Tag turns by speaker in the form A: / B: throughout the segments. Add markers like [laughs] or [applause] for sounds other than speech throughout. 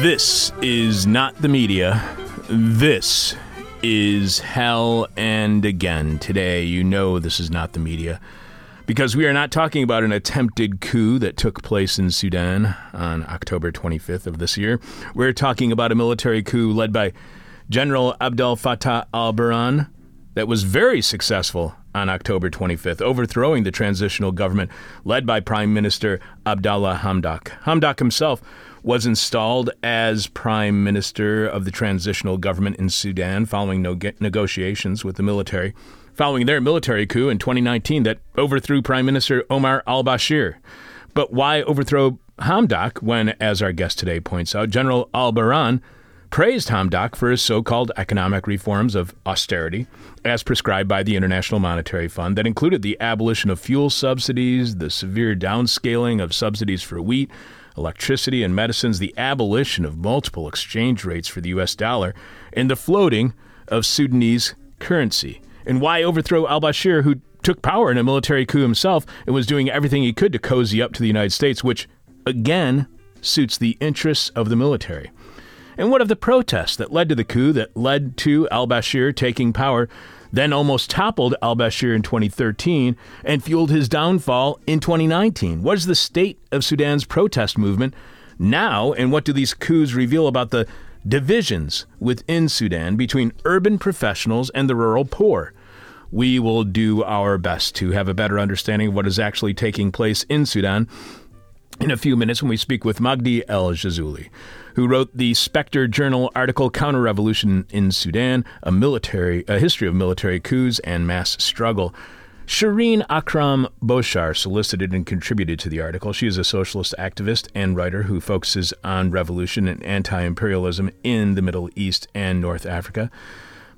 A: This is not the media. This is hell and again. Today, you know this is not the media because we are not talking about an attempted coup that took place in Sudan on October 25th of this year. We're talking about a military coup led by General Abdel Fattah al Burhan that was very successful on October 25th, overthrowing the transitional government led by Prime Minister Abdallah Hamdok. Hamdok himself was installed as Prime Minister of the transitional government in Sudan following no- negotiations with the military, following their military coup in 2019 that overthrew Prime Minister Omar al Bashir. But why overthrow Hamdok when, as our guest today points out, General al Burhan praised Hamdok for his so called economic reforms of austerity, as prescribed by the International Monetary Fund, that included the abolition of fuel subsidies, the severe downscaling of subsidies for wheat, electricity, and medicines, the abolition of multiple exchange rates for the U.S. dollar, and the floating of Sudanese currency. And why overthrow al Bashir, who took power in a military coup himself and was doing everything he could to cozy up to the United States, which, again, suits the interests of the military? And what of the protests that led to the coup that led to al Bashir taking power, then almost toppled al Bashir in 2013 and fueled his downfall in 2019? What is the state of Sudan's protest movement now, and what do these coups reveal about the divisions within Sudan between urban professionals and the rural poor? We will do our best to have a better understanding of what is actually taking place in Sudan in a few minutes when we speak with Magdi El Gizouli, who wrote the Spectre Journal article Counter Revolution in Sudan, a military a history of military coups and mass struggle. Shireen Akram Boshar solicited and contributed to the article. She is a socialist activist and writer who focuses on revolution and anti imperialism in the Middle East and North Africa.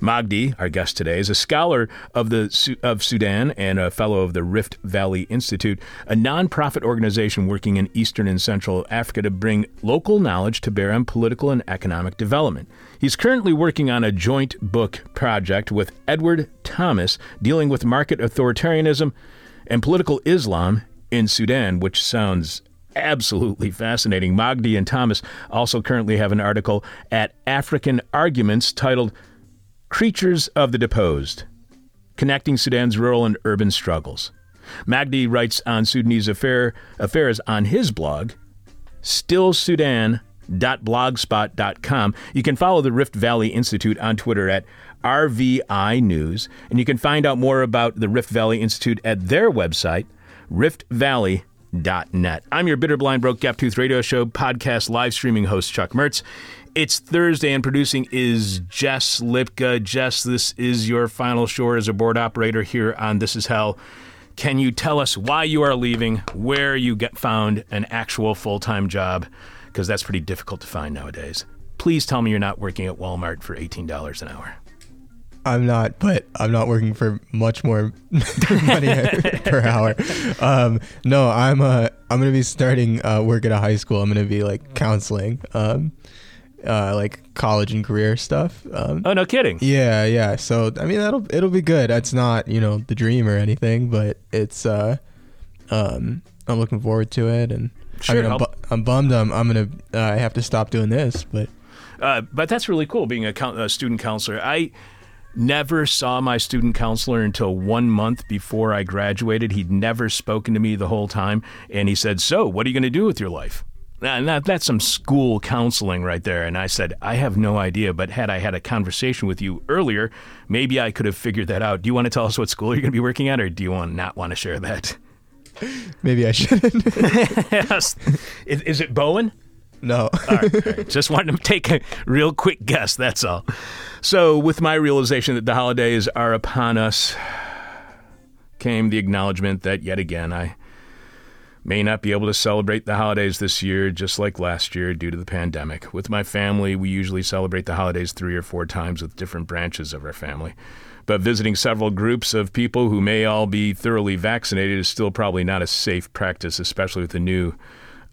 A: Magdi, our guest today, is a scholar of the of Sudan and a fellow of the Rift Valley Institute, a nonprofit organization working in Eastern and Central Africa to bring local knowledge to bear on political and economic development. He's currently working on a joint book project with Edward Thomas dealing with market authoritarianism and political Islam in Sudan, which sounds absolutely fascinating. Magdi and Thomas also currently have an article at African Arguments titled Creatures of the Deposed Connecting Sudan's Rural and Urban Struggles. Magdi writes on Sudanese affair, affairs on his blog, stillsudan.blogspot.com. You can follow the Rift Valley Institute on Twitter at RVI News, and you can find out more about the Rift Valley Institute at their website, riftvalley.net. I'm your Bitter Blind Broke Gap Tooth Radio Show podcast live streaming host, Chuck Mertz. It's Thursday, and producing is Jess Lipka. Jess, this is your final shore as a board operator here on This Is Hell. Can you tell us why you are leaving, where you get found an actual full time job? Because that's pretty difficult to find nowadays. Please tell me you're not working at Walmart for $18 an hour.
B: I'm not, but I'm not working for much more [laughs] money [laughs] per hour. Um, no, I'm uh, I'm gonna be starting uh, work at a high school. I'm gonna be like counseling. Um, uh, like college and career stuff. Um,
A: oh no, kidding.
B: Yeah, yeah. So I mean, that'll it'll be good. It's not you know the dream or anything, but it's uh, um, I'm looking forward to it, and
A: sure,
B: I mean, I'm, bu- I'm, bummed. I'm I'm gonna uh, I have to stop doing this, but
A: uh, but that's really cool being a, a student counselor. I never saw my student counselor until one month before I graduated. He'd never spoken to me the whole time, and he said, "So, what are you going to do with your life?" And that, that's some school counseling right there. And I said, I have no idea, but had I had a conversation with you earlier, maybe I could have figured that out. Do you want to tell us what school you're going to be working at, or do you want not want to share that? [laughs]
B: Maybe I shouldn't. [laughs]
A: yes. Is, is, it Bowen?
B: No.
A: all, right, all right. Just wanted to take a real quick guess, that's all. So, with my realization that the holidays are upon us, came the acknowledgement that yet again I may not be able to celebrate the holidays this year, just like last year due to the pandemic. With my family, we usually celebrate the holidays three or four times with different branches of our family. But visiting several groups of people who may all be thoroughly vaccinated is still probably not a safe practice, especially with the new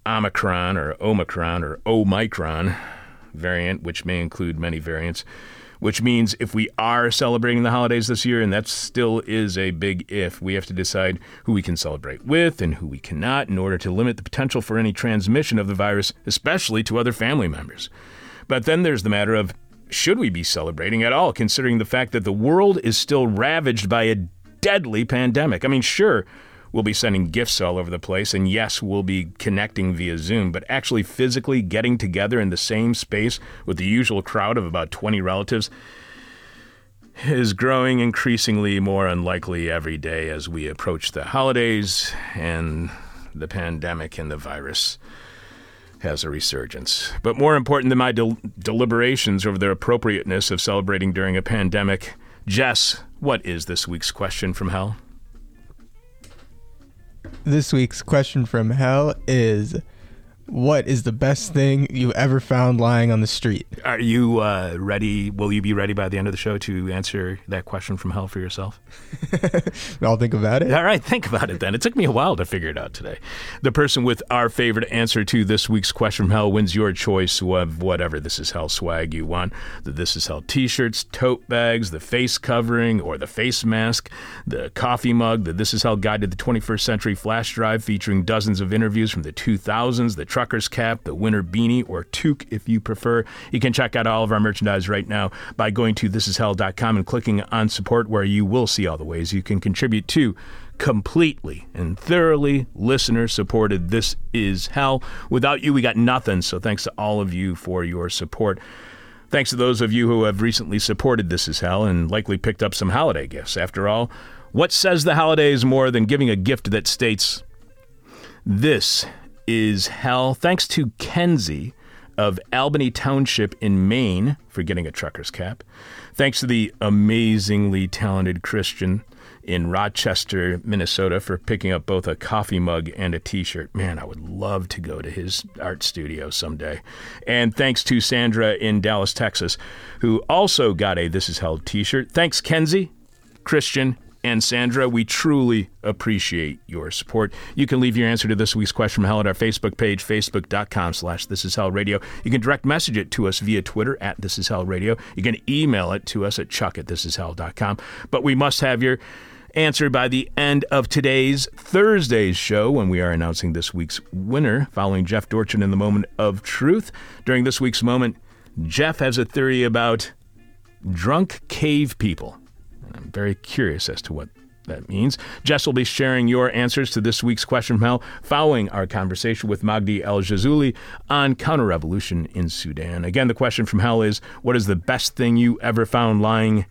A: Omicron or Omicron or Omicron variant, which may include many variants which means if we are celebrating the holidays this year, and that still is a big if, we have to decide who we can celebrate with and who we cannot in order to limit the potential for any transmission of the virus, especially to other family members. But then there's the matter of should we be celebrating at all, considering the fact that the world is still ravaged by a deadly pandemic? I mean, sure, We'll be sending gifts all over the place, and yes, we'll be connecting via Zoom, but actually physically getting together in the same space with the usual crowd of about 20 relatives is growing increasingly more unlikely every day as we approach the holidays and the pandemic and the virus has a resurgence. But more important than my del- deliberations over the appropriateness of celebrating during a pandemic, Jess, what is this week's question from hell?
B: This week's question from hell is what is the best thing you ever found lying on the street?
A: Are you uh, ready? Will you be ready by the end of the show to answer that question from hell for yourself? [laughs]
B: I'll think about it.
A: All right, think about it then. It took me a while to figure it out today. The person with our favorite answer to this week's question from hell wins your choice of whatever This Is Hell swag you want. The This Is Hell t shirts, tote bags, the face covering or the face mask, the coffee mug, the This Is Hell Guide to the 21st Century flash drive featuring dozens of interviews from the 2000s, the trucker's cap, the winter beanie, or toque if you prefer. You can check out all of our merchandise right now by going to thisishell.com and clicking on support, where you will see all the ways you can contribute to completely and thoroughly listener supported This Is Hell. Without you, we got nothing. So thanks to all of you for your support. Thanks to those of you who have recently supported This Is Hell and likely picked up some holiday gifts. After all, what says the holidays more than giving a gift that states, This is hell. Thanks to Kenzie of Albany Township in Maine for getting a trucker's cap. Thanks to the amazingly talented Christian in Rochester, Minnesota for picking up both a coffee mug and a t shirt. Man, I would love to go to his art studio someday. And thanks to Sandra in Dallas, Texas, who also got a This Is Hell t shirt. Thanks, Kenzie, Christian, and Sandra. We truly appreciate your support. You can leave your answer to this week's question from hell at our Facebook page, facebook.com slash this is hell radio. You can direct message it to us via Twitter at this is hell radio. You can email it to us at chuck at this is hell.com. But we must have your answer by the end of today's Thursday's show when we are announcing this week's winner following Jeff Dorchin in the moment of truth. During this week's moment, Jeff has a theory about drunk cave people. I'm very curious as to what that means. Jess will be sharing your answers to this week's question from hell following our conversation with Magdi El Gizouli on counter revolution in Sudan. Again, the question from hell is what is the best thing you ever found lying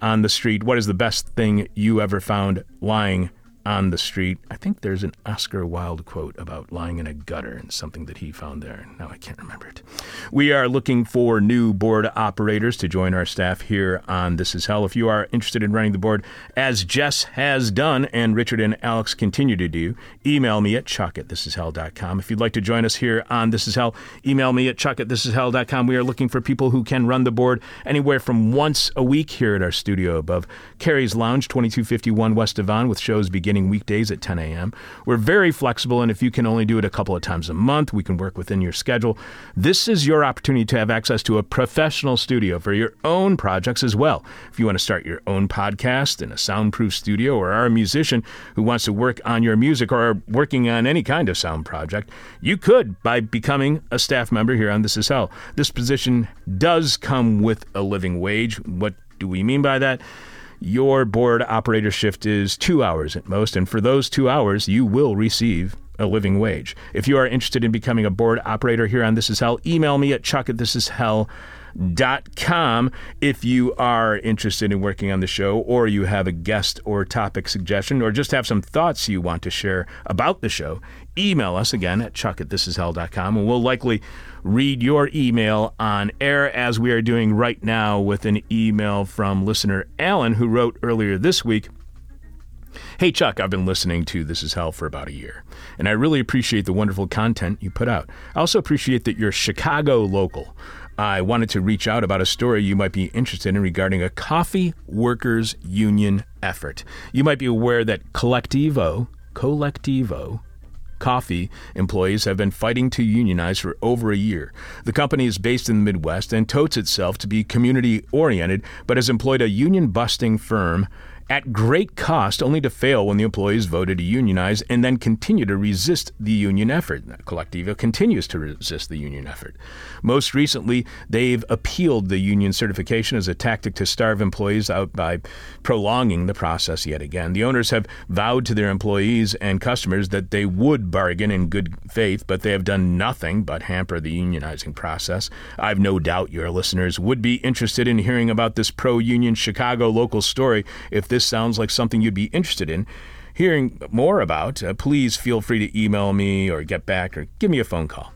A: on the street? What is the best thing you ever found lying on the street. I think there's an Oscar Wilde quote about lying in a gutter and something that he found there. Now I can't remember it. We are looking for new board operators to join our staff here on This Is Hell. If you are interested in running the board, as Jess has done and Richard and Alex continue to do, email me at chuck at thisishell.com. If you'd like to join us here on This Is Hell, email me at chuck at thisishell.com. We are looking for people who can run the board anywhere from once a week here at our studio above Carrie's Lounge, 2251 West Devon, with shows beginning beginning weekdays at 10 a.m. We're very flexible, and if you can only do it a couple of times a month, we can work within your schedule. This is your opportunity to have access to a professional studio for your own projects as well. If you want to start your own podcast in a soundproof studio, or are a musician who wants to work on your music or are working on any kind of sound project, you could by becoming a staff member here on This Is Hell. This position does come with a living wage. What do we mean by that? Your board operator shift is two hours at most, and for those two hours, you will receive a living wage. If you are interested in becoming a board operator here on This Is Hell, email me at chuck at this is hell dot com if you are interested in working on the show or you have a guest or topic suggestion or just have some thoughts you want to share about the show email us again at chuck at thisishell.com and we'll likely read your email on air as we are doing right now with an email from listener Alan who wrote earlier this week Hey, Chuck, I've been listening to This Is Hell for about a year, and I really appreciate the wonderful content you put out. I also appreciate that you're Chicago local. I wanted to reach out about a story you might be interested in regarding a coffee workers union effort. You might be aware that Colectivo, Colectivo, coffee employees have been fighting to unionize for over a year. The company is based in the Midwest and totes itself to be community oriented, but has employed a union busting firm at great cost, only to fail when the employees voted to unionize and then continue to resist the union effort. Colectivo continues to resist the union effort. Most recently, they've appealed the union certification as a tactic to starve employees out by prolonging the process yet again. The owners have vowed to their employees and customers that they would bargain in good faith, but they have done nothing but hamper the unionizing process. I've no doubt your listeners would be interested in hearing about this pro union Chicago local story if this this sounds like something you'd be interested in hearing more about, uh, please feel free to email me or get back or give me a phone call.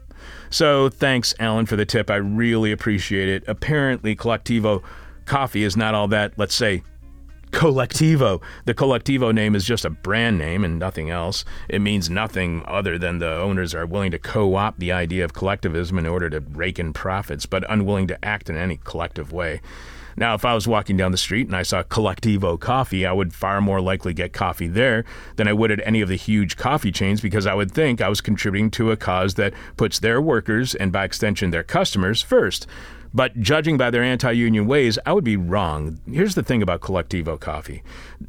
A: So thanks, Alan, for the tip. I really appreciate it. Apparently, Colectivo coffee is not all that, let's say, Colectivo. The Colectivo name is just a brand name and nothing else. It means nothing other than the owners are willing to co opt the idea of collectivism in order to rake in profits, but unwilling to act in any collective way. Now, if I was walking down the street and I saw Colectivo coffee, I would far more likely get coffee there than I would at any of the huge coffee chains because I would think I was contributing to a cause that puts their workers and by extension their customers first. But judging by their anti union ways, I would be wrong. Here's the thing about Colectivo Coffee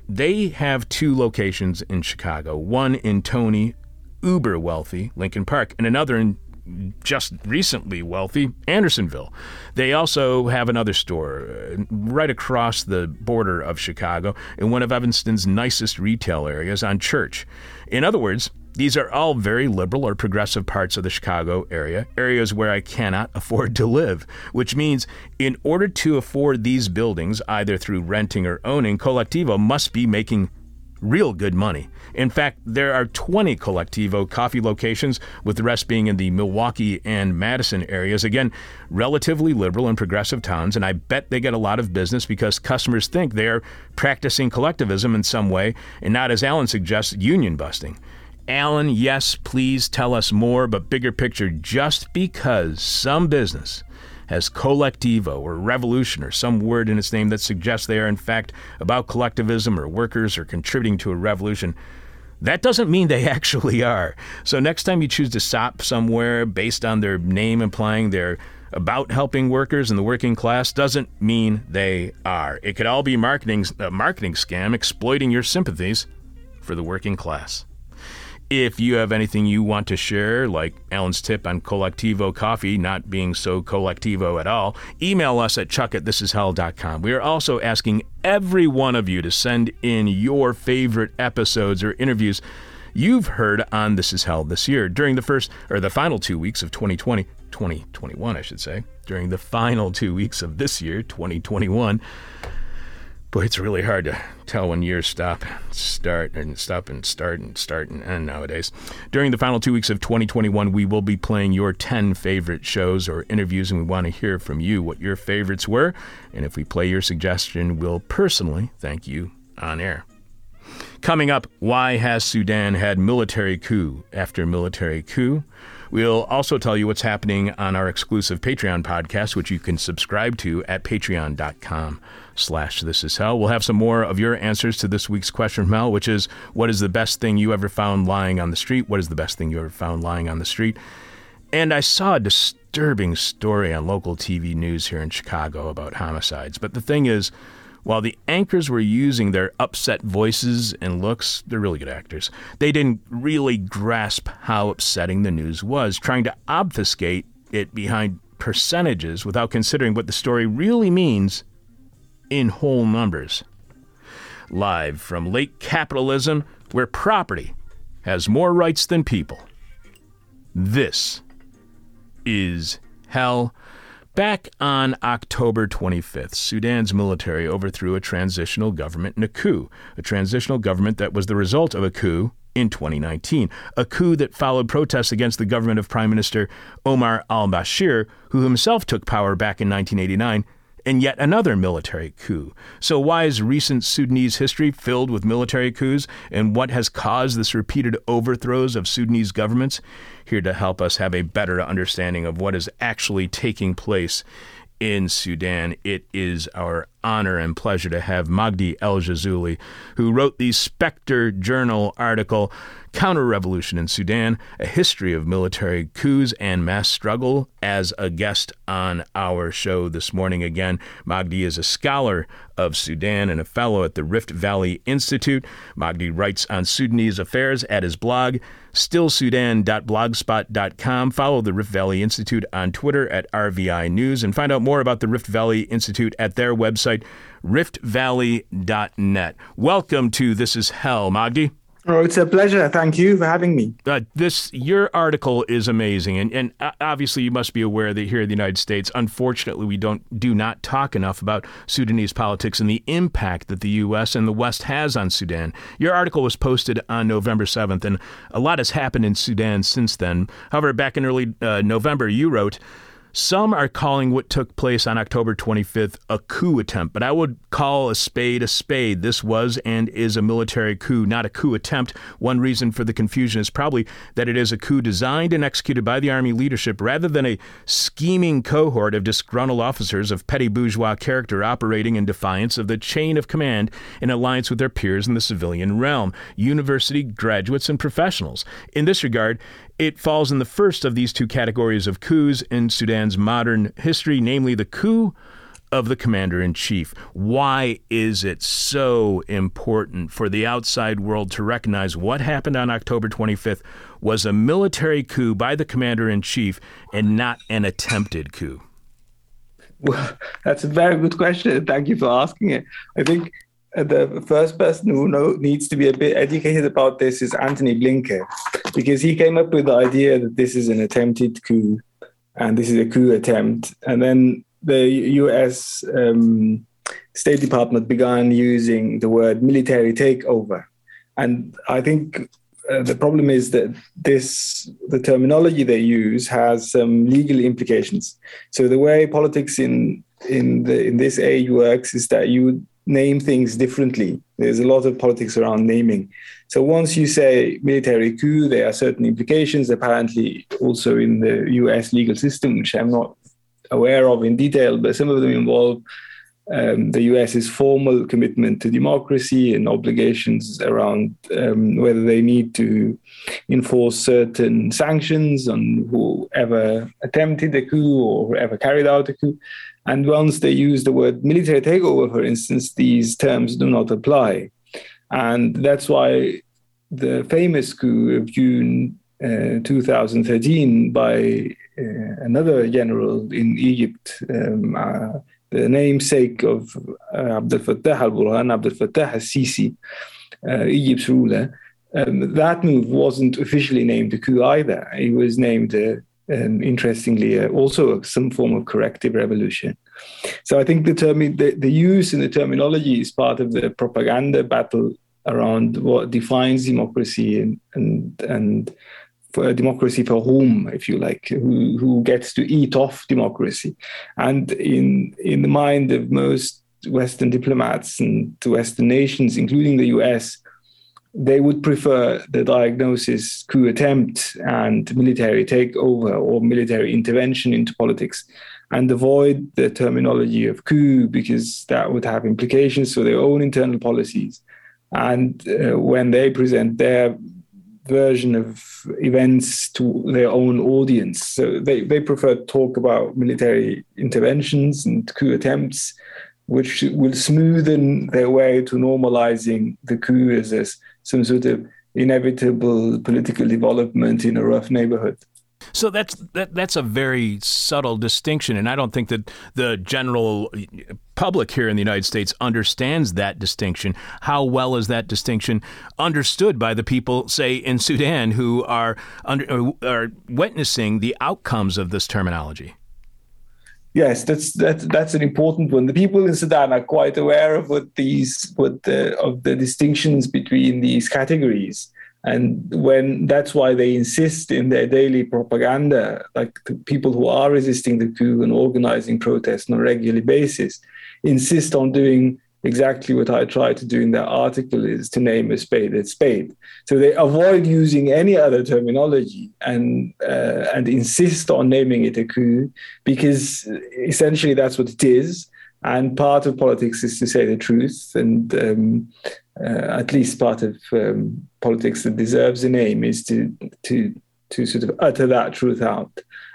A: they have two locations in Chicago one in Tony, uber wealthy, Lincoln Park, and another in just recently wealthy, Andersonville. They also have another store uh, right across the border of Chicago in one of Evanston's nicest retail areas on Church. In other words, these are all very liberal or progressive parts of the Chicago area, areas where I cannot afford to live, which means in order to afford these buildings, either through renting or owning, Colectivo must be making real good money. In fact, there are 20 Colectivo coffee locations, with the rest being in the Milwaukee and Madison areas. Again, relatively liberal and progressive towns, and I bet they get a lot of business because customers think they are practicing collectivism in some way and not, as Alan suggests, union busting. Alan, yes, please tell us more, but bigger picture, just because some business has collectivo or revolution or some word in its name that suggests they are in fact about collectivism or workers or contributing to a revolution. That doesn't mean they [laughs] actually are. So next time you choose to stop somewhere based on their name implying they're about helping workers and the working class doesn't mean they are. It could all be marketing a marketing scam exploiting your sympathies for the working class. If you have anything you want to share, like Alan's tip on Colectivo coffee not being so Colectivo at all, email us at chuck at thisishell.com. We are also asking every one of you to send in your favorite episodes or interviews you've heard on This Is Hell this year during the first or the final two weeks of 2020, 2021, I should say, during the final two weeks of this year, 2021. Boy, it's really hard to tell when years stop, and start, and stop and start and start and end nowadays. During the final two weeks of 2021, we will be playing your 10 favorite shows or interviews, and we want to hear from you what your favorites were. And if we play your suggestion, we'll personally thank you on air. Coming up, why has Sudan had military coup after military coup? We'll also tell you what's happening on our exclusive Patreon podcast, which you can subscribe to at patreon.com slash this is hell. We'll have some more of your answers to this week's question from hell, which is what is the best thing you ever found lying on the street? What is the best thing you ever found lying on the street? And I saw a disturbing story on local TV news here in Chicago about homicides. But the thing is, while the anchors were using their upset voices and looks, they're really good actors. They didn't really grasp how upsetting the news was, trying to obfuscate it behind percentages without considering what the story really means in whole numbers. Live from late capitalism, where property has more rights than people. This is Hell Back on October 25th, Sudan's military overthrew a transitional government in a coup, a transitional government that was the result of a coup in 2019, a coup that followed protests against the government of Prime Minister Omar al Bashir, who himself took power back in 1989 and yet another military coup. So, why is recent Sudanese history filled with military coups, and what has caused this repeated overthrows of Sudanese governments? Here to help us have a better understanding of what is actually taking place in Sudan. It is our honor and pleasure to have Magdi El Gizouli, who wrote the Spectre Journal article, Counter Revolution in Sudan A History of Military Coups and Mass Struggle, as a guest on our show this morning. Again, Magdi is a scholar of Sudan and a fellow at the Rift Valley Institute. Magdi writes on Sudanese affairs at his blog, stillsudan.blogspot.com. Follow the Rift Valley Institute on Twitter at RVI News and find out more about the Rift Valley Institute at their website, riftvalley.net. Welcome to This Is Hell, Magdi.
C: Oh, it's a pleasure. Thank you for having me.
A: Uh, this your article is amazing, and and uh, obviously you must be aware that here in the United States, unfortunately, we don't do not talk enough about Sudanese politics and the impact that the U.S. and the West has on Sudan. Your article was posted on November seventh, and a lot has happened in Sudan since then. However, back in early uh, November, you wrote. Some are calling what took place on October 25th a coup attempt, but I would call a spade a spade. This was and is a military coup, not a coup attempt. One reason for the confusion is probably that it is a coup designed and executed by the army leadership rather than a scheming cohort of disgruntled officers of petty bourgeois character operating in defiance of the chain of command in alliance with their peers in the civilian realm, university graduates and professionals. In this regard, it falls in the first of these two categories of coups in Sudan's modern history, namely the coup of the commander in chief. Why is it so important for the outside world to recognize what happened on October 25th was a military coup by the commander in chief and not an attempted coup?
C: Well, that's a very good question. Thank you for asking it. I think the first person who know, needs to be a bit educated about this is Antony Blinken, because he came up with the idea that this is an attempted coup and this is a coup attempt. And then the US um, State Department began using the word military takeover. And I think uh, the problem is that this the terminology they use has some legal implications. So the way politics in in the in this age works is that you name things differently. There's a lot of politics around naming. So once you say military coup, there are certain implications, apparently also in the US legal system, which I'm not aware of in detail, but some of them involve um, the US's formal commitment to democracy and obligations around um, whether they need to enforce certain sanctions on whoever attempted a coup or whoever carried out a coup. And once they use the word military takeover, for instance, these terms do not apply. And that's why the famous coup of June uh, 2013 by uh, another general in Egypt, um, uh, the namesake of uh, Abdel Fattah al Burhan, Abdel Fattah al Sisi, uh, Egypt's ruler. Um, that move wasn't officially named a coup either. It was named uh, um, interestingly, uh, also some form of corrective revolution. So I think the, term, the, the use in the terminology is part of the propaganda battle around what defines democracy and and and for democracy for whom, if you like, who who gets to eat off democracy, and in in the mind of most Western diplomats and Western nations, including the U.S they would prefer the diagnosis coup attempt and military takeover or military intervention into politics and avoid the terminology of coup because that would have implications for their own internal policies. And uh, when they present their version of events to their own audience, so they, they prefer to talk about military interventions and coup attempts, which will smoothen their way to normalizing the coup as a some sort of inevitable political development in a rough neighborhood.
A: So that's that, that's a very subtle distinction, and I don't think that the general public here in the United States understands that distinction. How well is that distinction understood by the people, say in Sudan, who are under, are witnessing the outcomes of this terminology?
C: Yes, that's that's that's an important one. The people in Sudan are quite aware of what these what the, of the distinctions between these categories, And when that's why they insist in their daily propaganda, like the people who are resisting the coup and organizing protests on a regular basis, insist on doing exactly what I try to do in that article is to name a spade a spade. So they avoid using any other terminology and uh, and insist on naming it a coup because essentially that's what it is. And part of politics is to say the truth, and um, uh, at least part of um, politics that deserves a name is to to to sort of utter that truth out,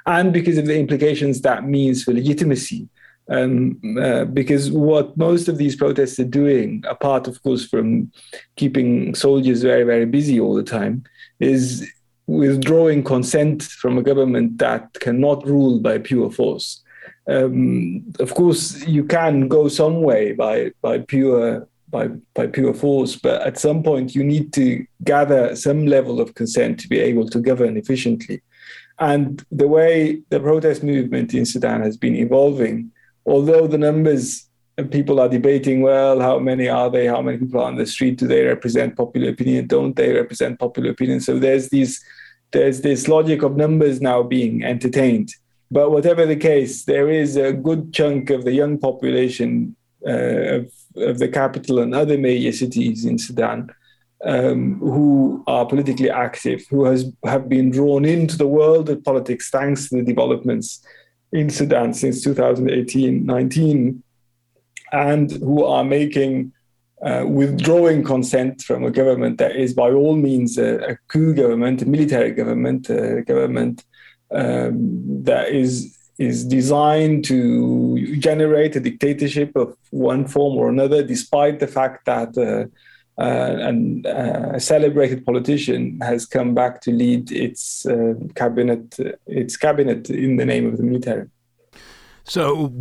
C: and because of the implications that means for legitimacy. Um, uh, because what most of these protests are doing, apart of course from keeping soldiers very very busy all the time, is withdrawing consent from a government that cannot rule by pure force. Um, of course, you can go some way by by pure by by pure force, but at some point you need to gather some level of consent to be able to govern efficiently. And the way the protest movement in Sudan has been evolving, although the numbers and people are debating, well, how many are they? How many people are on the street? Do they represent popular opinion? Don't they represent popular opinion? So there's these there's this logic of numbers now being entertained. But whatever the case, there is a good chunk of the young population uh, of, of, the capital and other major cities in Sudan um, who are politically active, who has have been drawn into the world of politics thanks to the developments in Sudan since 2018-19, and who are making uh, withdrawing consent from a government that is by all means a, a coup government, a military government, a government um, that is is designed to generate a dictatorship of one form or another, despite the fact that uh, uh, an, uh, a celebrated politician has come back to lead its uh, cabinet, its cabinet in the name of the military.
A: So,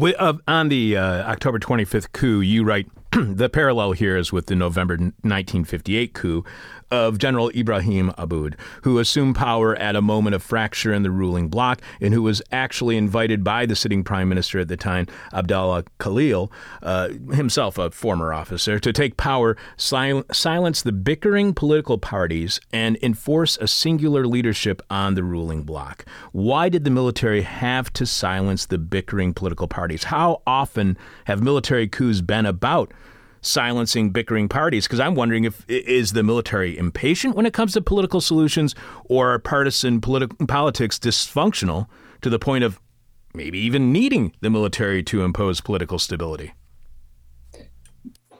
A: on the uh, October 25th coup, you write [clears throat] the parallel here is with the November 1958 coup of General Ibrahim Aboud, who assumed power at a moment of fracture in the ruling bloc and who was actually invited by the sitting prime minister at the time, Abdallah Khalil, uh, himself a former officer, to take power, sil- silence the bickering political parties, and enforce a singular leadership on the ruling bloc. Why did the military have to silence the bickering political parties? How often have military coups been about? Silencing bickering parties because I'm wondering if is the military impatient when it comes to political solutions or are partisan politi- politics dysfunctional to the point of maybe even needing the military to impose political stability?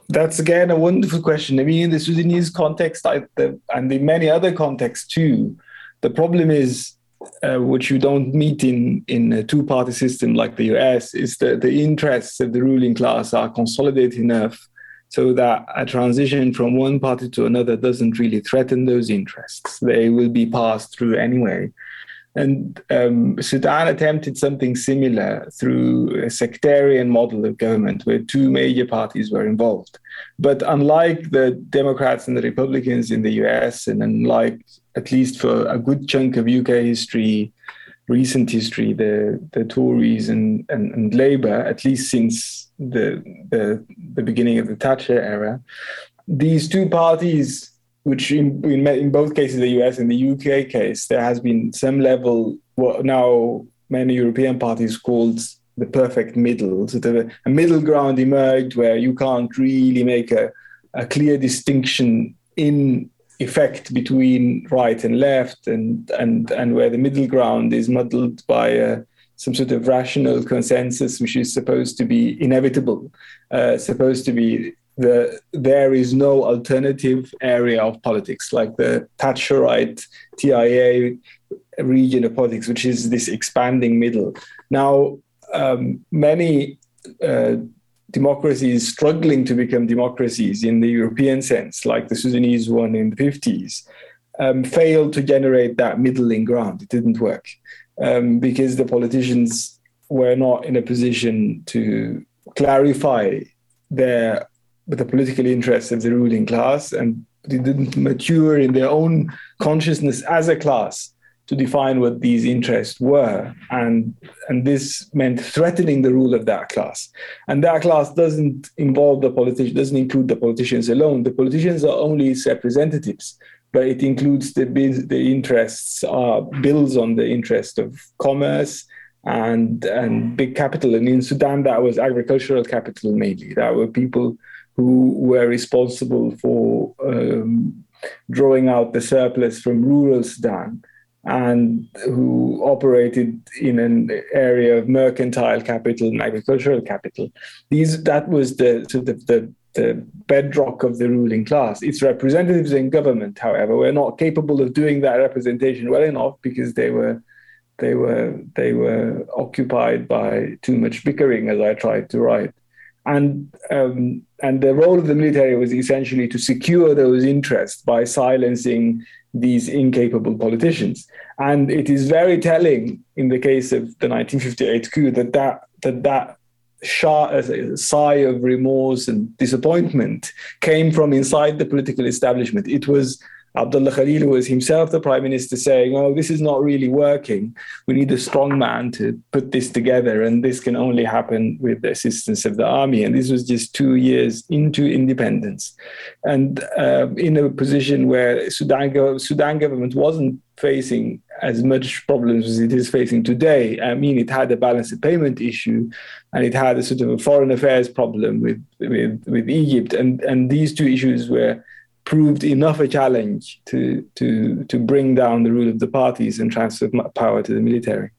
C: That's again a wonderful question. I mean, in the Sudanese context I, the, and in many other contexts too, the problem is uh, which you don't meet in in a two-party system like the US, is that the interests of the ruling class are consolidated enough so that a transition from one party to another doesn't really threaten those interests. They will be passed through anyway. And um, Sudan attempted something similar through a sectarian model of government where two major parties were involved. But unlike the Democrats and the Republicans in the US, and unlike at least for a good chunk of UK history, recent history, the, the Tories and, and, and Labour, at least since the, the, the beginning of the Thatcher era, these two parties, which in, in, in both cases, the US and the UK case, there has been some level, what now many European parties called the perfect middle. So the, a middle ground emerged where you can't really make a, a clear distinction in effect between right and left, and and and where the middle ground is muddled by uh, some sort of rational consensus, which is supposed to be inevitable, uh, supposed to be the there is no alternative area of politics like the Thatcherite TIA region of politics, which is this expanding middle. Now, um, many uh, democracies struggling to become democracies in the European sense, like the Sudanese one in the 50s, um, failed to generate that middling ground. It didn't work um, because the politicians were not in a position to clarify their the political interests of the ruling class and they didn't mature in their own consciousness as a class to define what these interests were. And, and this meant threatening the rule of that class. And that class doesn't involve the politicians, doesn't include the politicians alone. The politicians are only its representatives. but it includes the the interests, uh, bills on the interest of commerce and and big capital. And in Sudan, that was agricultural capital mainly. That were people who were responsible for um, drawing out the surplus from rural Sudan and who operated in an area of mercantile capital and agricultural capital. These that was the sort of the, the bedrock of the ruling class. Its representatives in government, however, were not capable of doing that representation well enough because they were they were they were occupied by too much bickering, as I tried to write. And um, and the role of the military was essentially to secure those interests by silencing these incapable politicians. And it is very telling in the case of the 1958 coup that that, that, that a uh, sigh of remorse and disappointment came from inside the political establishment. It was Abdullah Khalil was himself the prime minister saying, Oh, this is not really working. We need a strong man to put this together. And this can only happen with the assistance of the army. And this was just two years into independence. And uh, in a position where Sudan, Sudan government wasn't facing as much problems as it is facing today. I mean, it had a balance of payment issue, and it had a sort of a foreign affairs problem with with, with Egypt, and and these two issues were proved enough a challenge to, to, to bring down the rule of the parties and transfer power to the military.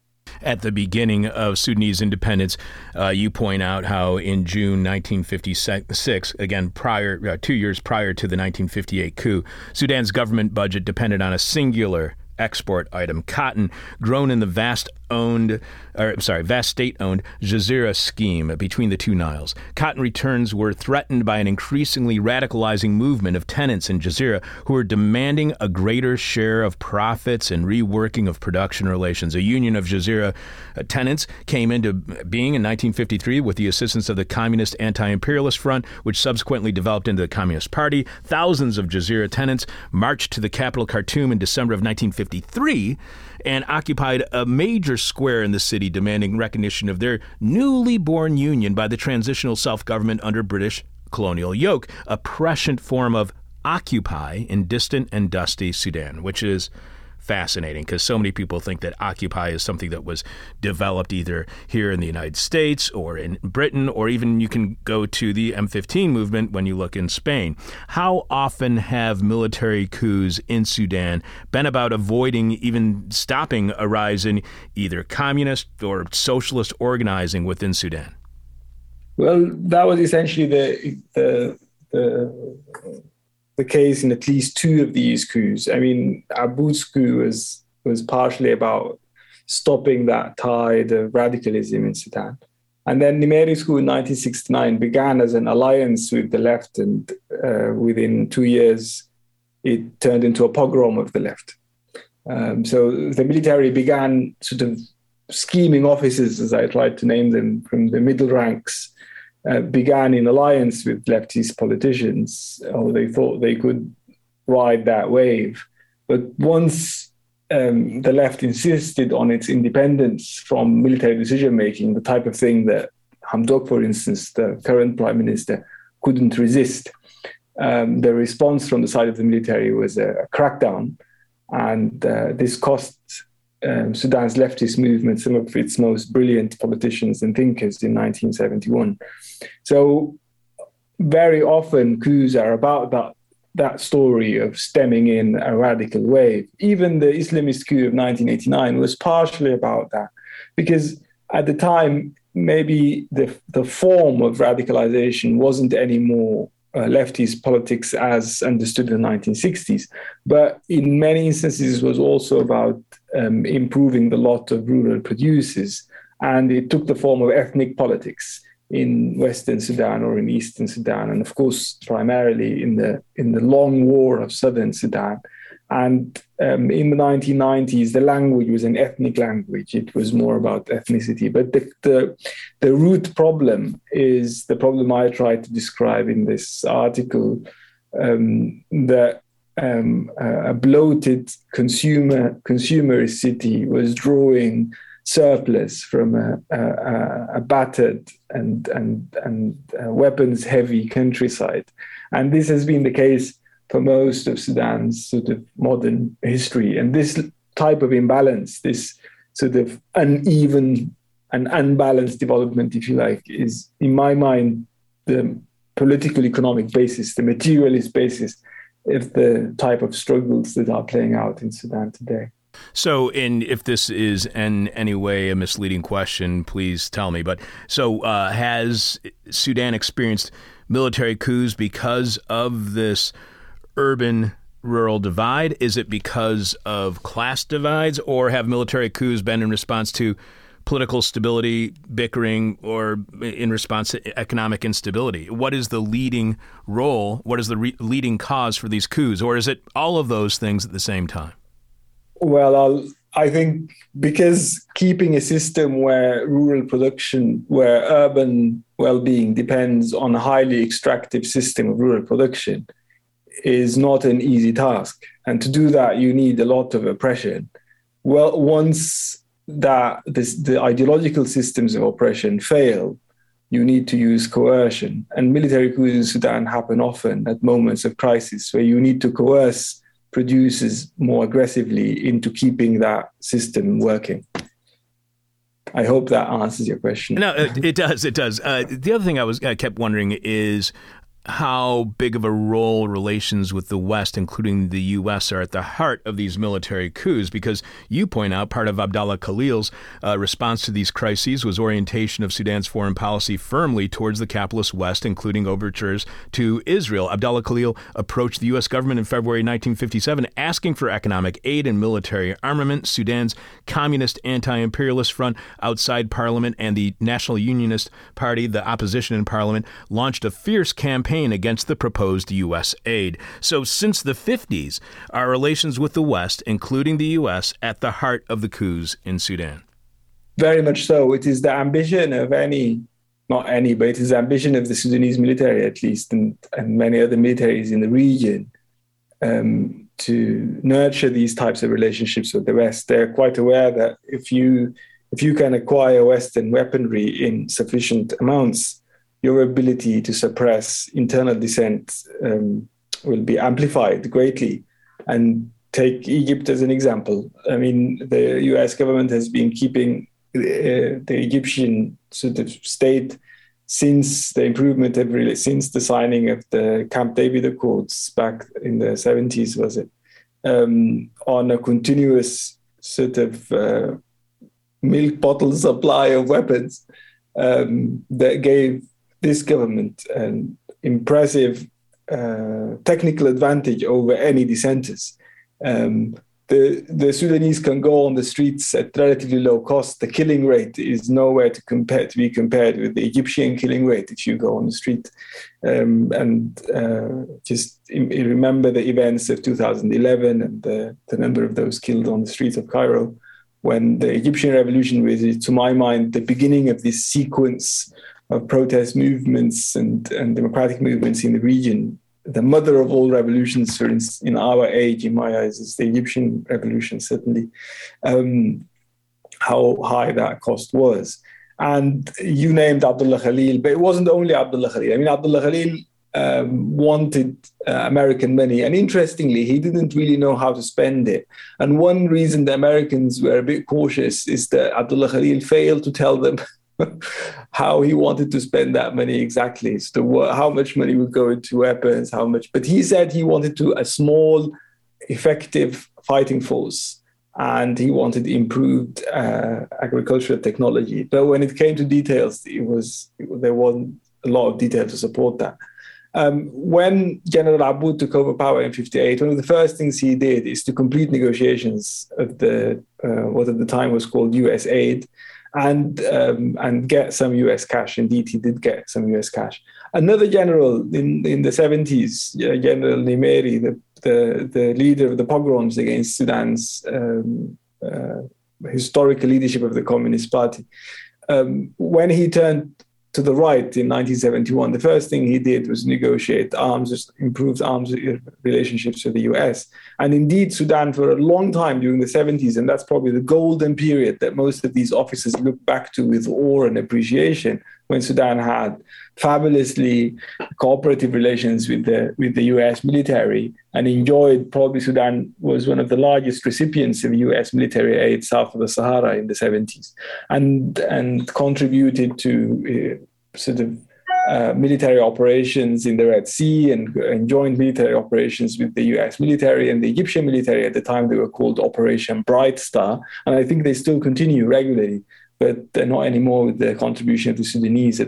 A: At the beginning of Sudanese independence, uh, you point out how in June 1956, again prior uh, two years prior to the 1958 coup, Sudan's government budget depended on a singular export item, cotton, grown in the vast owned, or sorry, vast state-owned Jazeera scheme between the two Niles. Cotton returns were threatened by an increasingly radicalizing movement of tenants in Jazeera who were demanding a greater share of profits and reworking of production relations. A union of Jazeera uh, tenants came into being in 1953 with the assistance of the Communist Anti-Imperialist Front, which subsequently developed into the Communist Party. Thousands of Jazeera tenants marched to the capital Khartoum in December of 1953 and occupied a major square in the city, demanding recognition of their newly born union by the transitional self government under British colonial yoke, a prescient form of occupy in distant and dusty Sudan, which is fascinating because so many people think that Occupy is something that was developed either here in the United States or in Britain, or even you can go to the M15 movement when you look in Spain. How often have military coups in Sudan been about avoiding even stopping a rise in either communist or socialist organizing within Sudan?
C: Well, that was essentially the the, the the case in at least two of these coups. I mean, Aboud's coup was was partially about stopping that tide of radicalism in Sudan. And then Nimeri's coup in 1969 began as an alliance with the left, and uh, within two years, it turned into a pogrom of the left. Um, so the military began sort of scheming officers, as I tried to name them, from the middle ranks uh, began in alliance with leftist politicians, or they thought they could ride that wave. But once um, the left insisted on its independence from military decision making, the type of thing that Hamdok, for instance, the current prime minister, couldn't resist. Um, the response from the side of the military was a, a crackdown, and uh, this cost um, Sudan's leftist movement some of its most brilliant politicians and thinkers in 1971. So very often coups are about that that story of stemming in a radical wave. Even the Islamist coup of 1989 was partially about that, because at the time maybe the the form of radicalization wasn't anymore uh, leftist politics as understood in the 1960s, but in many instances it was also about um, improving the lot of rural producers, and it took the form of ethnic politics in Western Sudan or in Eastern Sudan, and of course primarily in the in the long war of Southern Sudan. And um, in the 1990s, the language was an ethnic language. It was more about ethnicity. But the, the, the root problem is the problem I tried to describe in this article um, that um, a bloated consumer consumerist city was drawing surplus from a, a, a battered and and and weapons heavy countryside, and this has been the case for most of Sudan's sort of modern history. And this type of imbalance, this sort of uneven and unbalanced development, if you like, is, in my mind, the political economic basis, the materialist basis of the type of struggles that are playing out in Sudan today.
A: So, in if this is in any way a misleading question, please tell me. But so, uh, has Sudan experienced military coups because of this urban rural divide? Is it because of class divides, or have military coups been in response to political stability, bickering, or in response to economic instability? What is the leading role? What is the re- leading cause for these coups? Or is it all of those things at the same time?
C: Well, I'll, I think because keeping a system where rural production, where urban well being depends on a highly extractive system of rural production is not an easy task. And to do that, you need a lot of oppression. Well, once that this, the ideological systems of oppression fail, you need to use coercion. And military coups in Sudan happen often at moments of crisis where you need to coerce producers more aggressively into keeping that system working. I hope that answers your question.
A: No, it, does. It does. Uh, the other thing I was I kept wondering is how big of a role relations with the West, including the U.S., are at the heart of these military coups. Because you point out part of Abdallah Khalil's uh, response to these crises was orientation of Sudan's foreign policy firmly towards the capitalist West, including overtures to Israel. Abdallah Khalil approached the U.S. government in February 1957 asking for economic aid and military armament. Sudan's communist anti imperialist front outside parliament and the National Unionist Party, the opposition in parliament, launched a fierce campaign campaign against the proposed U.S. aid. So, since the 50s, our relations with the West, including the U.S., at the heart of the coups in Sudan.
C: Very much so. It is the ambition of any, not any, but it is the ambition of the Sudanese military, at least, and, and many other militaries in the region. Um, to nurture these types of relationships with the West, they're quite aware that if you if you can acquire Western weaponry in sufficient amounts, your ability to suppress internal dissent um, will be amplified greatly. And take Egypt as an example. I mean, the US government has been keeping uh, the Egyptian sort of state since the improvement of really since the signing of the Camp David Accords back in the 70s, was it? Um, on a continuous sort of uh, milk bottle supply of weapons um, that gave this government an impressive uh, technical advantage over any dissenters. Um, the, the Sudanese can go on the streets at relatively low cost. The killing rate is nowhere to compare to be compared with the Egyptian killing rate if you go on the street. Um, and uh, just remember the events of 2011 and the, the number of those killed on the streets of Cairo when the Egyptian revolution was, to my mind, the beginning of this sequence of protest movements and, and democratic movements in the region. The mother of all revolutions, for instance, in our age, in my eyes, is the Egyptian revolution, certainly. Um, how high that cost was. And you named Abdullah Khalil, but it wasn't only Abdullah Khalil. I mean, Abdullah Khalil um, wanted uh, American money. And interestingly, he didn't really know how to spend it. And one reason the Americans were a bit cautious is that Abdullah Khalil failed to tell them [laughs] [laughs] how he wanted to spend that money exactly. So how much money would go into weapons, how much. But he said he wanted to a small, effective fighting force, and he wanted improved uh, agricultural technology. But when it came to details, it was there wasn't a lot of detail to support that. Um, when General Aboud took over power in 58, one of the first things he did is to complete negotiations of the uh, what at the time was called U.S. aid, and um, and get some U.S. cash. Indeed, he did get some U.S. cash. Another general in in the 70s, uh, General Nimeri, the, the the leader of the pogroms against Sudan's um, uh, historical leadership of the Communist Party, um, when he turned to the right in 1971, the first thing he did was negotiate arms, improved arms relationships with the US. And indeed, Sudan, for a long time during the 70s, and that's probably the golden period that most of these officers look back to with awe and appreciation, when Sudan had fabulously cooperative relations with the with the U.S. military and enjoyed. Probably Sudan was one of the largest recipients of U.S. military aid south of the Sahara in the 70s, and and contributed to uh, sort of. Uh, military operations in the Red Sea and, and joint military operations with the US military and the Egyptian military. At the time, they were called Operation Bright Star. And I think they still continue regularly but not anymore with the contribution of the Sudanese. Uh,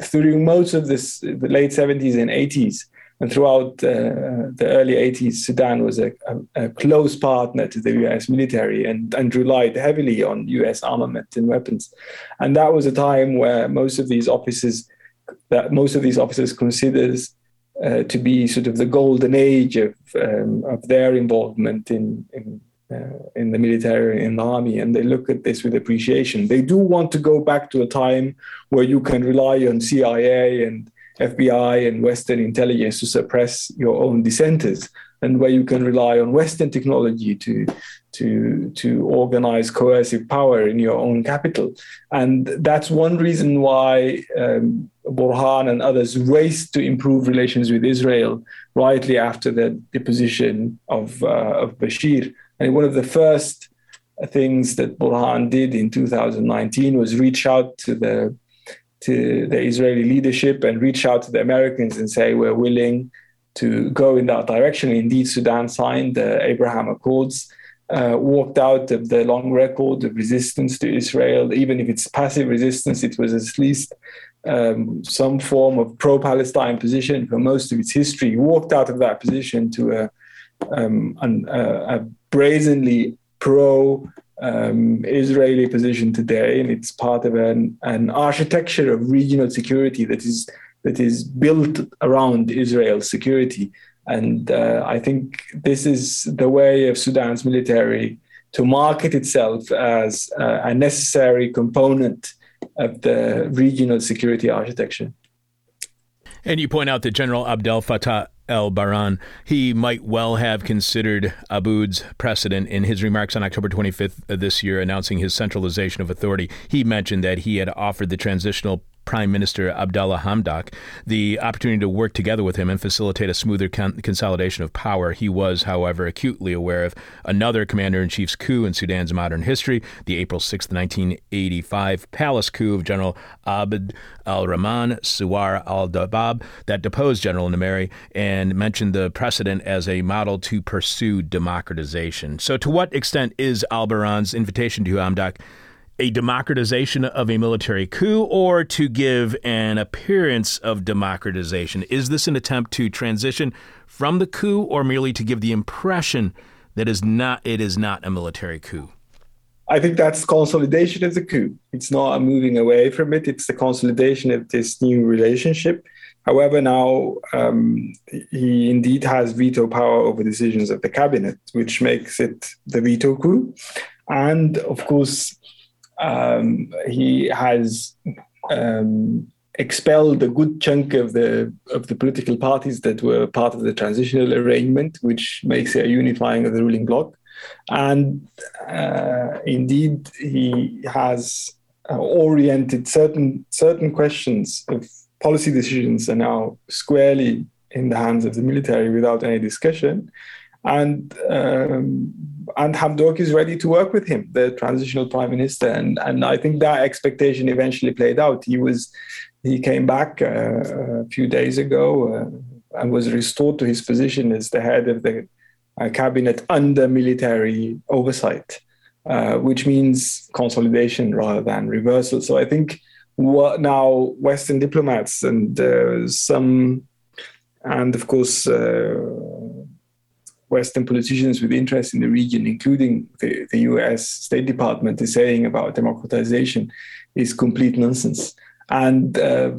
C: through most of this, the late 70s and 80s, and throughout uh, the early 80s, Sudan was a, a, a, close partner to the US military and, and relied heavily on US armament and weapons. And that was a time where most of these officers, that most of these officers considers uh, to be sort of the golden age of, um, of their involvement in, in in the military in the army and they look at this with appreciation. They do want to go back to a time where you can rely on cia and fbi and western intelligence to suppress your own dissenters and where you can rely on western technology to to to organize coercive power in your own capital. And that's one reason why um, Burhan and others raced to improve relations with Israel rightly after the deposition of, uh, of Bashir and one of the first things that Burhan did in 2019 was reach out to the to the Israeli leadership and reach out to the Americans and say we're willing to go in that direction. Indeed, Sudan signed the Abraham Accords, uh, walked out of the long record of resistance to Israel. Even if it's passive resistance, it was at least um, some form of pro-Palestine position for most of its history. Walked out of that position to a, um, an, a, a brazenly pro um, Israeli position today, and it's part of an, an architecture of regional security that is that is built around Israel's security. And uh, I think this is the way of Sudan's military to market itself as uh, a necessary component of the regional security architecture.
A: And you point out that General Abdel Fattah El Burhan. he might well have considered Aboud's precedent in his remarks on October 25th of this year, announcing his centralization of authority. He mentioned that he had offered the transitional Prime Minister Abdallah Hamdok the opportunity to work together with him and facilitate a smoother con- consolidation of power. He was, however, acutely aware of another commander in chief's coup in Sudan's modern history, the April 6, 1985 palace coup of General Abd al Rahman Suwar al Dahab that deposed General Nimeri and mentioned the precedent as a model to pursue democratization. So, to what extent is al Burhan's invitation to Hamdok? A democratization of a military coup or to give an appearance of democratization? Is this an attempt to transition from the coup or merely to give the impression that is not it is not a military coup?
C: I think that's consolidation of the coup. It's not moving away from it. It's the consolidation of this new relationship. However, now um, he indeed has veto power over decisions of the cabinet, which makes it the veto coup. And of course, um, he has um, expelled a good chunk of the of the political parties that were part of the transitional arrangement, which makes a unifying of the ruling bloc. And uh, indeed, he has uh, oriented certain certain questions of policy decisions are now squarely in the hands of the military without any discussion and um, and Hamdok is ready to work with him, the transitional prime minister, and and I think that expectation eventually played out. He was he came back uh, a few days ago uh, and was restored to his position as the head of the uh, cabinet under military oversight, uh, which means consolidation rather than reversal. So I think what now Western diplomats and uh, some and of course uh, Western politicians with interest in the region, including the, the US State Department, is saying about democratization is complete nonsense. And uh,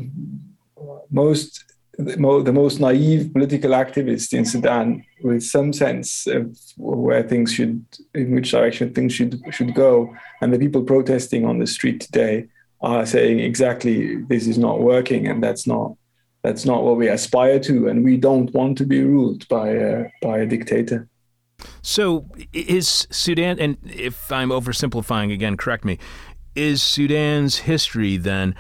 C: most the most naive political activists in Sudan, with some sense of where things should, in which direction things should should go, and the people protesting on the street today are saying exactly this is not working, and that's not that's not what we aspire to, and we don't want to be ruled by a, by a dictator.
A: So, is Sudan, and if I'm oversimplifying again, correct me, is Sudan's history then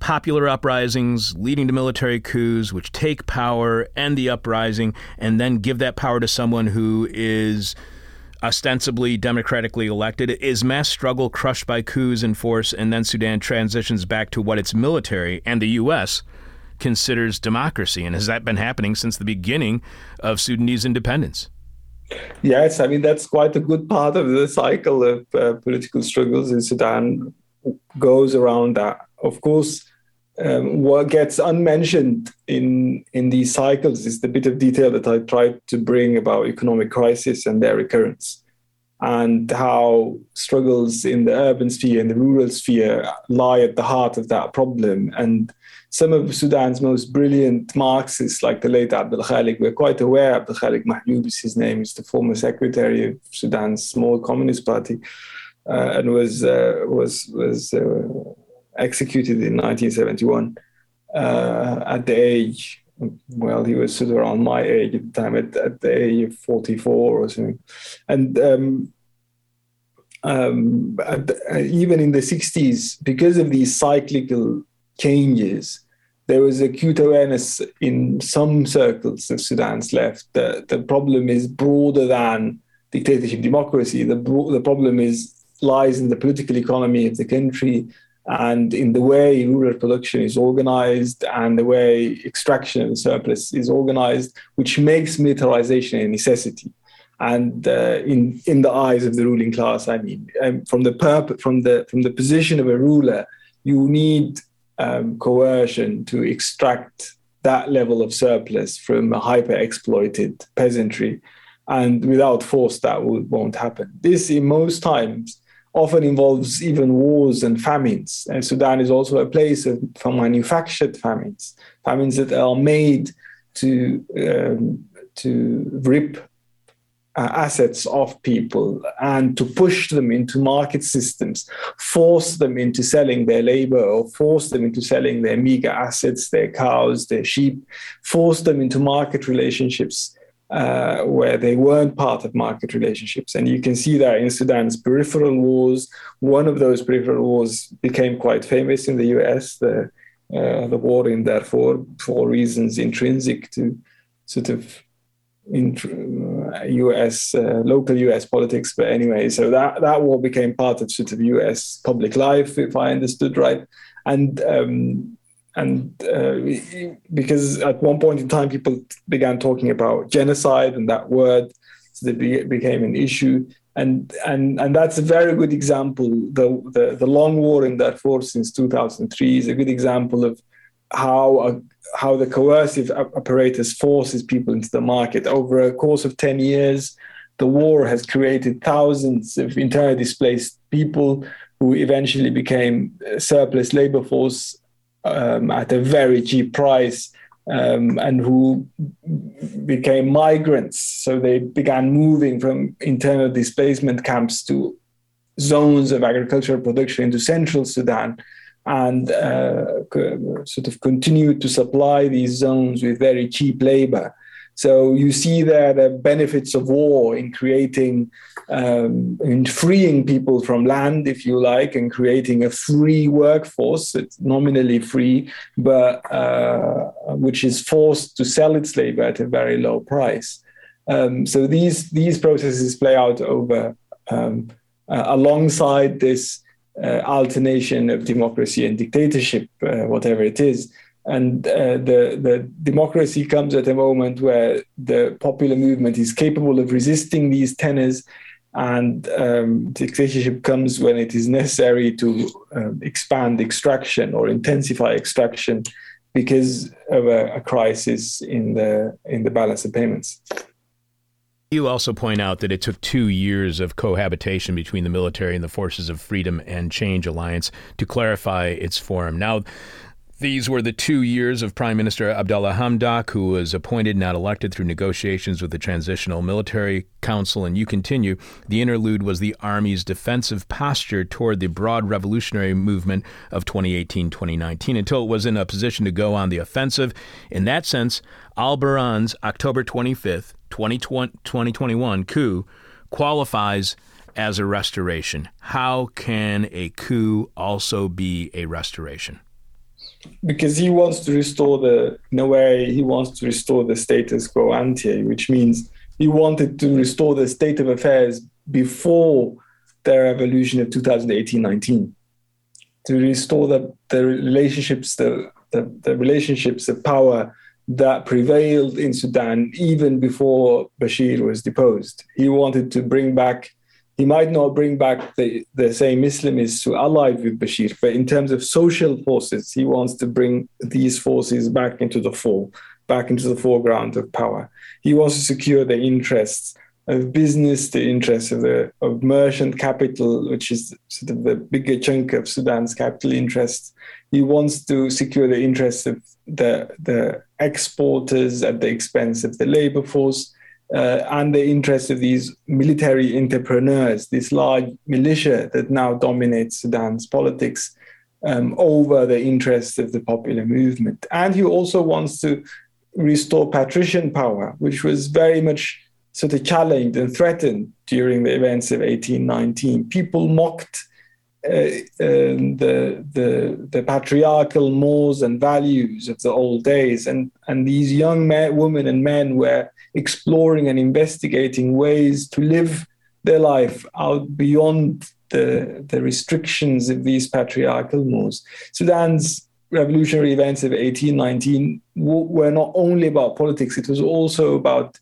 A: popular uprisings leading to military coups, which take power, end the uprising, and then give that power to someone who is ostensibly democratically elected? Is mass struggle crushed by coups in force, and then Sudan transitions back to what its military and the U.S. considers democracy? And has that been happening since the beginning of Sudanese independence?
C: Yes, I mean, that's quite a good part of the cycle of uh, political struggles in Sudan goes around that. Of course, um, what gets unmentioned in in these cycles is the bit of detail that I tried to bring about economic crisis and their recurrence, and how struggles in the urban sphere and the rural sphere lie at the heart of that problem. And some of Sudan's most brilliant Marxists, like the late Abdel Khalik, were quite aware. Abdel Khalik Mahjoub is his name. is the former secretary of Sudan's small communist party, uh, and was uh, was was. Uh, executed in 1971 uh, at the age, well, he was sort of around my age at the time, at, at the age of 44 or something. And um, um, the, even in the 60s, because of these cyclical changes, there was acute awareness in some circles of Sudan's left that the problem is broader than dictatorship democracy. The, the problem is lies in the political economy of the country and in the way rural production is organized and the way extraction of the surplus is organized, which makes militarization a necessity. And uh, in in the eyes of the ruling class, I mean, um, from the purpose, from the from the position of a ruler, you need um, coercion to extract that level of surplus from a hyper exploited peasantry, and without force, that will, won't happen. This, in most times, often involves even wars and famines. And Sudan is also a place of, for manufactured famines, famines that are made to um, to rip uh, assets of people and to push them into market systems, force them into selling their labor or force them into selling their meager assets, their cows, their sheep, force them into market relationships uh, where they weren't part of market relationships. And you can see that in Sudan's peripheral wars. One of those peripheral wars became quite famous in the US, the, uh, the war in Darfur, for reasons intrinsic to sort of in US, uh, local US politics. But anyway, so that, that war became part of sort of US public life, if I understood right. And um, and uh, because at one point in time people began talking about genocide and that word so that be, became an issue and and and that's a very good example the the, the long war in Darfur since 2003 is a good example of how uh, how the coercive apparatus forces people into the market over a course of 10 years the war has created thousands of internally displaced people who eventually became surplus labor force um, at a very cheap price um, and who became migrants. So they began moving from internal displacement camps to zones of agricultural production into central Sudan and uh, sort of continue to supply these zones with very cheap labor. So you see there the benefits of war in creating, um, in freeing people from land, if you like, and creating a free workforce. It's nominally free, but uh, which is forced to sell its labor at a very low price. Um, so these these processes play out over um, uh, alongside this alternation of democracy and dictatorship, uh, whatever it is and uh, the the democracy comes at a moment where the popular movement is capable of resisting these tenors, and um, dictatorship comes when it is necessary to um, expand extraction or intensify extraction because of a, a crisis in the in the balance of payments.
A: You also point out that it took two years of cohabitation between the military and the Forces of Freedom and Change Alliance to clarify its form. Now, these were the two years of Prime Minister Abdallah Hamdok, who was appointed, not elected, through negotiations with the Transitional Military Council. And you continue. The interlude was the Army's defensive posture toward the broad revolutionary movement of 2018 2019 until it was in a position to go on the offensive. In that sense, al Burhan's October 25th, 2021 coup qualifies as a restoration. How can a coup also be a restoration?
C: because he wants to restore the, in a way, he wants to restore the status quo ante, which means he wanted to restore the state of affairs before the revolution of 2018-19 to restore the, the relationships the, the, the relationships of power that prevailed in Sudan even before Bashir was deposed. He wanted to bring back, he might not bring back the, the same Islamists who allied with Bashir, but in terms of social forces, he wants to bring these forces back into the fore, back into the foreground of power. He wants to secure the interests of business, the interests of the of merchant capital, which is sort of the bigger chunk of Sudan's capital interests. He wants to secure the interests of the the exporters at the expense of the labor force, uh, and the interests of these military entrepreneurs, this large militia that now dominates Sudan's politics. Um, over the interests of the popular movement. And he also wants to restore patrician power, which was very much sort of challenged and threatened during the events of 1819. People mocked Uh, um, the, the, the patriarchal mores and values of the old days, and, and these young men, women and men were exploring and investigating ways to live their life out beyond the, the restrictions of these patriarchal mores. Sudan's revolutionary events of 1819 were not only about politics, it was also about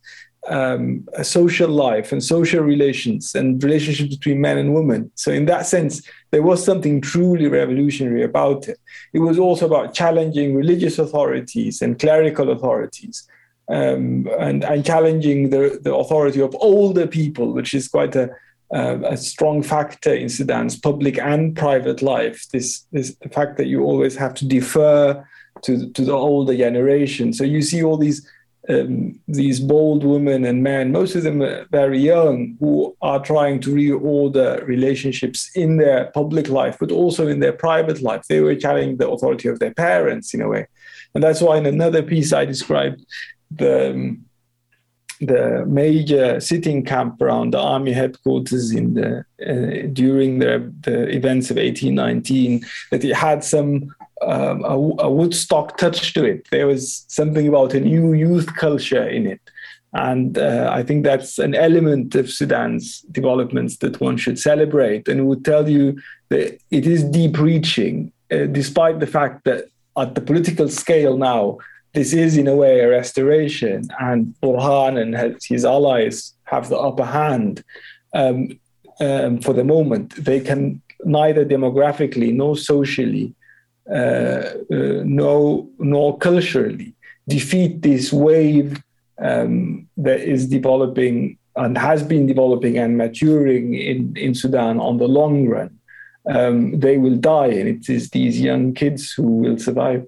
C: um, a social life and social relations and relationships between men and women. So, in that sense, there was something truly revolutionary about it. It was also about challenging religious authorities and clerical authorities. Um, and, and challenging the, the authority of older people, which is quite a, a strong factor in Sudan's public and private life. This, this the fact that you always have to defer to to the older generation. So you see all these um, these bold women and men, most of them very young, who are trying to reorder relationships in their public life, but also in their private life. They were challenging the authority of their parents in a way, and that's why in another piece I described the um, the major sitting camp around the army headquarters in the uh, during the, the events of 1819 that it had some um, a, a, Woodstock touch to it. There was something about a new youth culture in it. And uh, I think that's an element of Sudan's developments that one should celebrate and would tell you that it is deep reaching, uh, despite the fact that at the political scale now, this is in a way a restoration, and Burhan and his allies have the upper hand um, um, for the moment. They can neither demographically nor socially, uh, uh, nor, nor culturally defeat this wave um, that is developing and has been developing and maturing in, in Sudan on the long run. Um, they will die, and it is these young kids who will survive.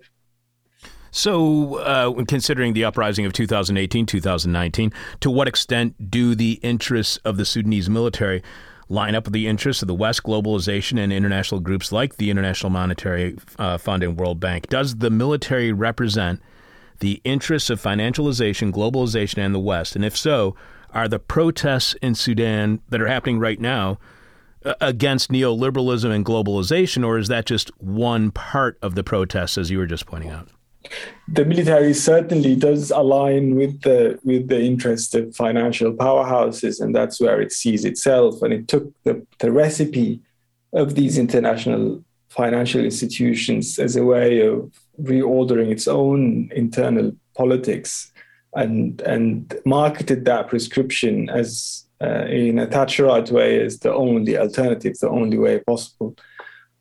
A: So, uh, considering the uprising of 2018, 2019, to what extent do the interests of the Sudanese military line up with the interests of the West, globalization, and international groups like the International Monetary uh, Fund and World Bank? Does the military represent the interests of financialization, globalization, and the West? And if so, are the protests in Sudan that are happening right now uh, against neoliberalism and globalization, or is that just one part of the protests, as you were just pointing out?
C: The military certainly does align with the with the interest of financial powerhouses, and that's where it sees itself. And it took the, the recipe of these international financial institutions as a way of reordering its own internal politics and and marketed that prescription as uh, in a Thatcherite way as the only alternative, the only way possible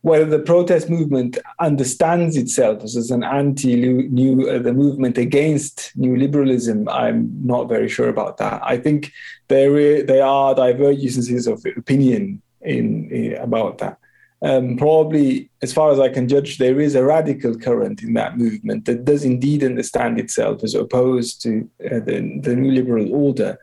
C: whether the protest movement understands itself. As an anti-new uh, the movement against new liberalism. I'm not very sure about that. I think there there are divergences of opinion in, in about that. Um, probably as far as i can judge there is a radical current in that movement that does indeed understand itself as opposed to uh, the, the new liberal order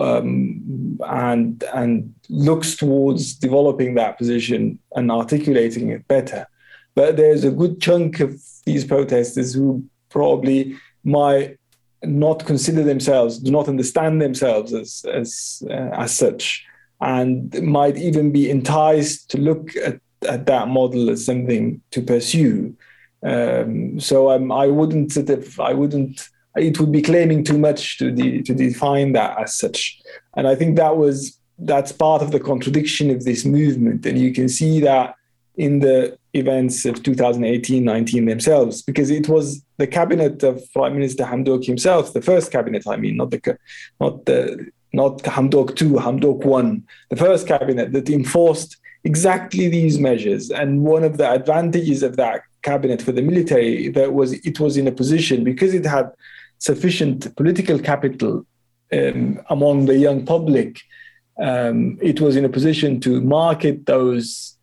C: um, and and looks towards developing that position and articulating it better. But there's a good chunk of these protesters who probably might not consider themselves, do not understand themselves as as uh, as such, and might even be enticed to look at, at that model as something to pursue. Um, so um, I wouldn't sort of, I wouldn't. It would be claiming too much to de- to define that as such, and I think that was that's part of the contradiction of this movement, and you can see that in the events of 2018-19 themselves, because it was the cabinet of Prime Minister Hamdok himself, the first cabinet, I mean, not the not the not Hamdok two, Hamdok one, the first cabinet that enforced exactly these measures. And one of the advantages of that cabinet for the military that was it was in a position because it had sufficient political capital um, among the young public. Um, it was in a position to market those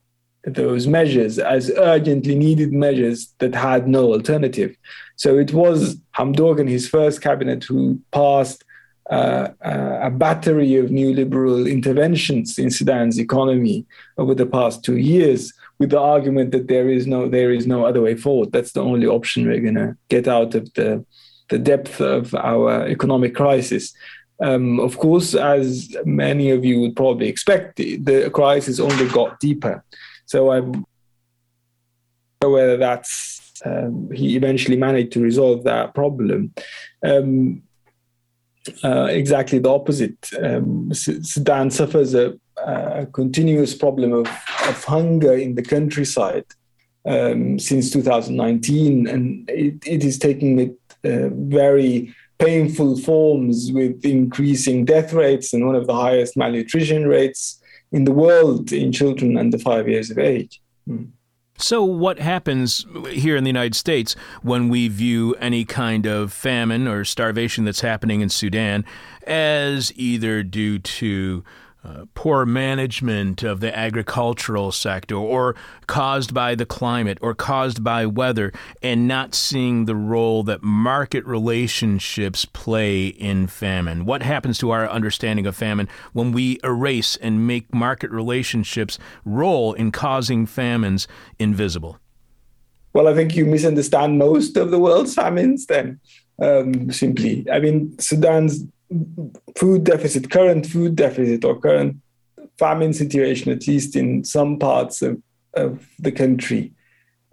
C: those measures as urgently needed measures that had no alternative. So it was Hamdok and his first cabinet who passed uh, uh, a battery of neoliberal interventions in Sudan's economy over the past two years, with the argument that there is no there is no other way forward. That's the only option we're going to get out of the the depth of our economic crisis. Um, of course, as many of you would probably expect, the, crisis only got deeper. So I'm whether that's um, he eventually managed to resolve that problem. Um, uh, exactly the opposite. Um, Sudan suffers a, a, continuous problem of, of hunger in the countryside um, since 2019, and it, it is taking it very painful forms with increasing death rates and one of the highest malnutrition rates in the world in children under five years of age. Mm.
A: So, what happens here in the United States when we view any kind of famine or starvation that's happening in Sudan as either due to uh, poor management of the agricultural sector or caused by the climate or caused by weather and not seeing the role that market relationships play in famine. What happens to our understanding of famine when we erase and make market relationships role in causing famines invisible?
C: Well, I think you misunderstand most of the world's famines then. Um, simply, I mean, Sudan's food deficit, current food deficit, or current famine situation, at least in some parts of, of the country,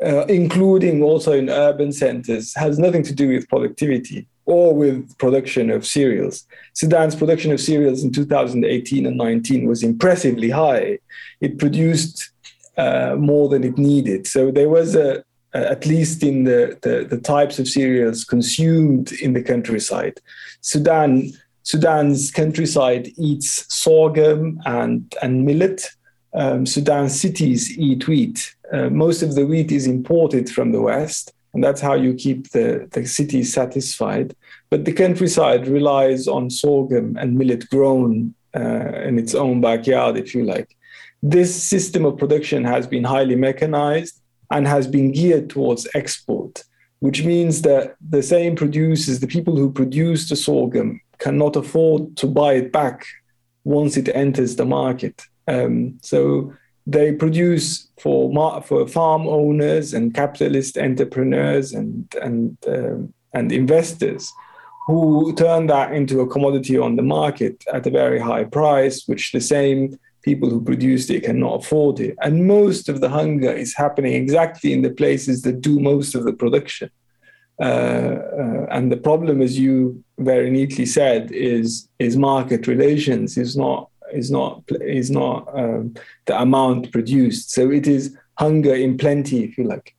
C: uh, including also in urban centers, has nothing to do with productivity or with production of cereals. Sudan's production of cereals in 2018 and 19 was impressively high. It produced uh, more than it needed. So there was a, at least in the, the, the types of cereals consumed in the countryside. Sudan Sudan's countryside eats sorghum and, and millet. Um, Sudan's cities eat wheat. Uh, most of the wheat is imported from the West, and that's how you keep the, the cities satisfied. But the countryside relies on sorghum and millet grown uh, in its own backyard, if you like. This system of production has been highly mechanized and has been geared towards export, which means that the same producers, the people who produce the sorghum, cannot afford to buy it back once it enters the market. Um, so they produce for for farm owners and capitalist entrepreneurs and and um, and investors who turn that into a commodity on the market at a very high price, which the same people who produced it cannot afford it. And most of the hunger is happening exactly in the places that do most of the production. Uh, uh, and the problem, as you very neatly said, is is market relations. is not is not is not um, the amount produced. So it is hunger in plenty, if you like.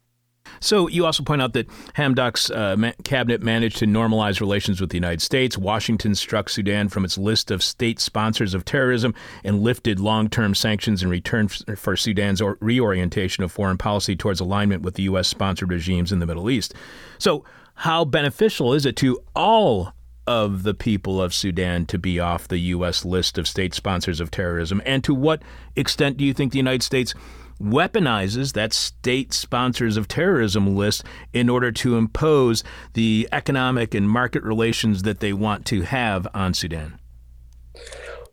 A: So you also point out that Hamdok's uh, ma- cabinet managed to normalize relations with the United States. Washington struck Sudan from its list of state sponsors of terrorism and lifted long-term sanctions in return f- for Sudan's or- reorientation of foreign policy towards alignment with the U.S.-sponsored regimes in the Middle East. So how beneficial is it to all of the people of Sudan to be off the U.S. list of state sponsors of terrorism? And to what extent do you think the United States weaponizes that state sponsors of terrorism list in order to impose the economic and market relations that they want to have on Sudan?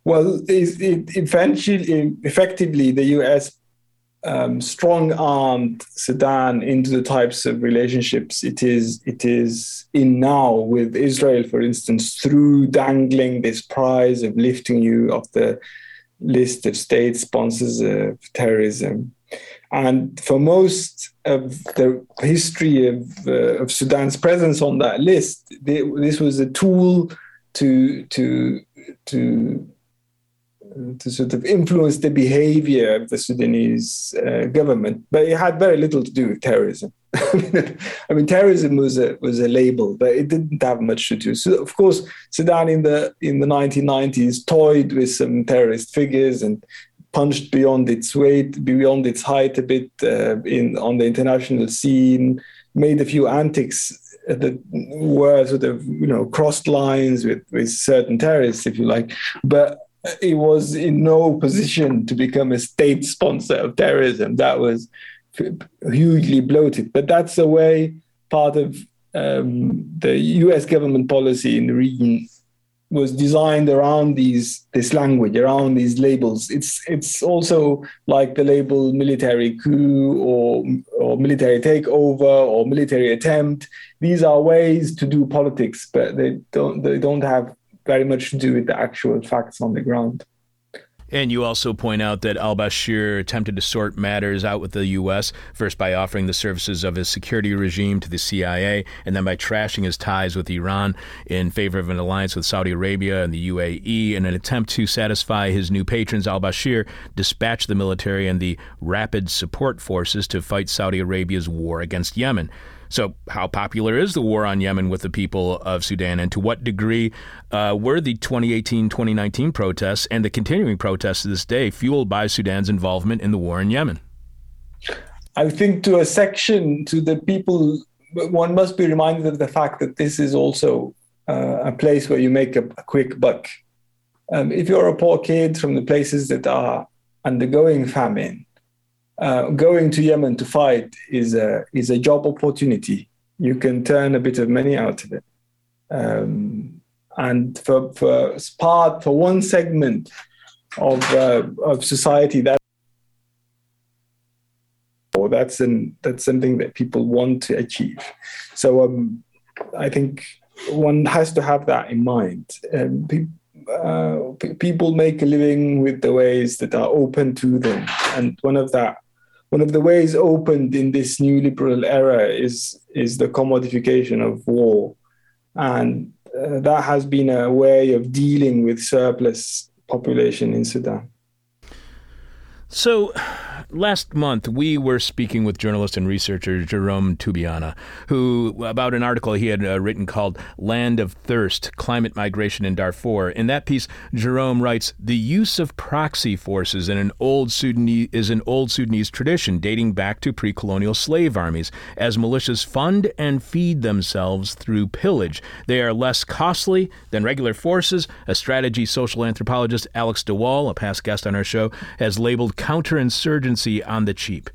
C: Well, it, it eventually, effectively, the U.S. Um, strong-armed Sudan into the types of relationships it is it is in now with Israel, for instance, through dangling this prize of lifting you off the list of state sponsors of terrorism. And for most of the history of, uh, of Sudan's presence on that list, they, this was a tool to to to to sort of influence the behavior of the Sudanese uh, government, but it had very little to do with terrorism. [laughs] I mean, terrorism was a was a label, but it didn't have much to do. So, of course, Sudan in the in the 1990s toyed with some terrorist figures and punched beyond its weight, beyond its height a bit uh, in on the international scene, made a few antics that were sort of you know crossed lines with with certain terrorists, if you like, but it was in no position to become a state sponsor of terrorism. That was hugely bloated. But that's the way part of um, the U.S. government policy in the region was designed around these this language, around these labels. It's it's also like the label military coup or or military takeover or military attempt. These are ways to do politics, but they don't they don't have very much to do with the actual facts on the ground.
A: And you also point out that al Bashir attempted to sort matters out with the U.S., first by offering the services of his security regime to the CIA, and then by trashing his ties with Iran in favor of an alliance with Saudi Arabia and the UAE. In an attempt to satisfy his new patrons, al Bashir dispatched the military and the rapid support forces to fight Saudi Arabia's war against Yemen. So, how popular is the war on Yemen with the people of Sudan, and to what degree uh, were the 2018 2019 protests and the continuing protests to this day fueled by Sudan's involvement in the war in Yemen?
C: I think to a section, to the people, one must be reminded of the fact that this is also uh, a place where you make a, a quick buck. Um, if you're a poor kid from the places that are undergoing famine, uh, going to Yemen to fight is a is a job opportunity. You can turn a bit of money out of it, um, and for for part for one segment of uh, of society that or that's an that's something that people want to achieve. So um, I think one has to have that in mind. Um, pe- uh, people make a living with the ways that are open to them, and one of that one of the ways opened in this new liberal era is is the commodification of war, and uh, that has been a way of dealing with surplus population in Sudan.
A: So, last month we were speaking with journalist and researcher Jerome Tubiana, who about an article he had uh, written called "Land of Thirst: Climate Migration in Darfur." In that piece, Jerome writes, "The use of proxy forces in an old Sudanese is an old Sudanese tradition dating back to pre-colonial slave armies, as militias fund and feed themselves through pillage. They are less costly than regular forces. A strategy social anthropologist Alex de Waal, a past guest on our show, has labeled counterinsurgency." On the cheap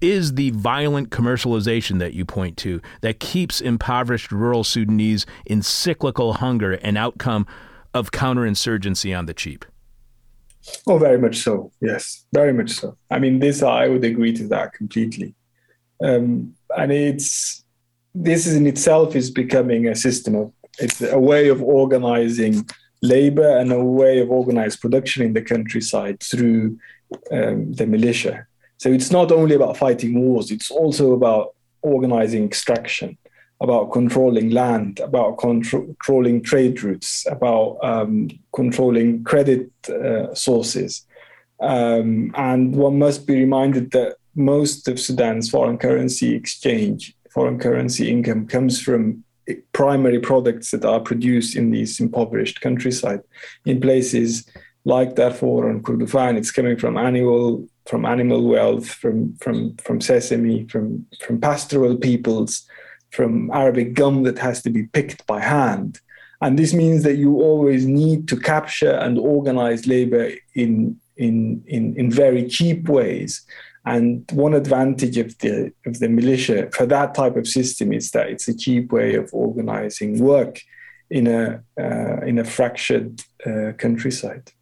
A: is the violent commercialization that you point to that keeps impoverished rural Sudanese in cyclical hunger an outcome of counterinsurgency on the cheap.
C: Oh, very much so. Yes, very much so. I mean, this I would agree to that completely. Um, and it's this is in itself is becoming a system of it's a way of organizing labor and a way of organized production in the countryside through um, the militia. So it's not only about fighting wars, it's also about organizing extraction, about controlling land, about contro- controlling trade routes, about um, controlling credit uh, sources. Um, and one must be reminded that most of Sudan's foreign currency exchange, foreign currency income comes from primary products that are produced in these impoverished countryside in places like Darfur and Kordofan. It's coming from animal from animal wealth, from from from sesame, from from pastoral peoples, from Arabic gum that has to be picked by hand. And this means that you always need to capture and organize labor in in in, in very cheap ways. And one advantage of the of the militia for that type of system is that it's a cheap way of organizing work in a uh, in a fractured uh, countryside.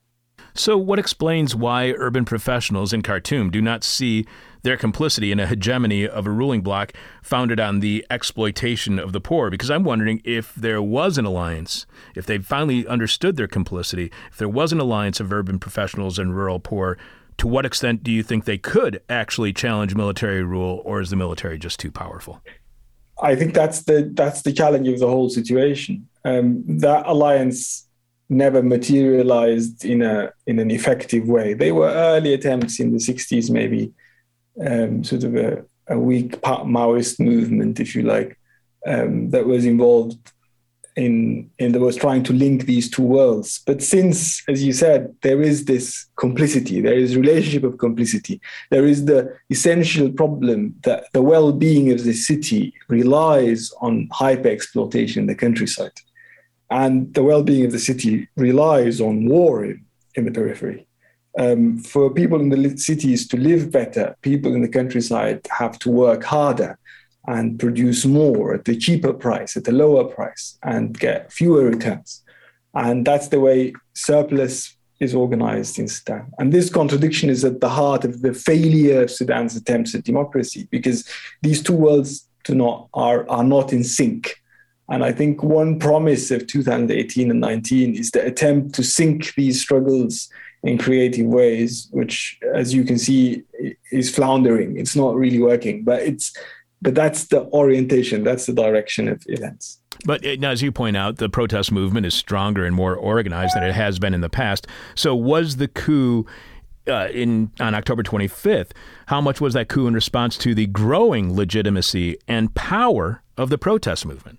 A: So, what explains why urban professionals in Khartoum do not see their complicity in a hegemony of a ruling bloc founded on the exploitation of the poor? Because I'm wondering if there was an alliance, if they finally understood their complicity, if there was an alliance of urban professionals and rural poor to what extent do you think they could actually challenge military rule, or is the military just too powerful?
C: I think that's the that's the challenge of the whole situation. Um, that alliance never materialized in a in an effective way. They were early attempts in the 60s, maybe um, sort of a, a weak Maoist movement, if you like, um, that was involved in in that was trying to link these two worlds. But since, as you said, there is this complicity, there is relationship of complicity, there is the essential problem that the well-being of the city relies on hyper exploitation in the countryside, and the well-being of the city relies on war in, in the periphery. Um, for people in the cities to live better, people in the countryside have to work harder and produce more at the cheaper price, at the lower price, and get fewer returns. And that's the way surplus is organized in Sudan. And this contradiction is at the heart of the failure of Sudan's attempts at democracy, because these two worlds do not are, are not in sync. And I think one promise of 2018 and 19 is the attempt to sync these struggles in creative ways, which, as you can see, is floundering. It's not really working, but it's but that's the orientation, that's the direction of events.
A: But uh, as you point out, the protest movement is stronger and more organized than it has been in the past. So, was the coup uh, in on October 25th? How much was that coup in response to the growing legitimacy and power of the protest movement?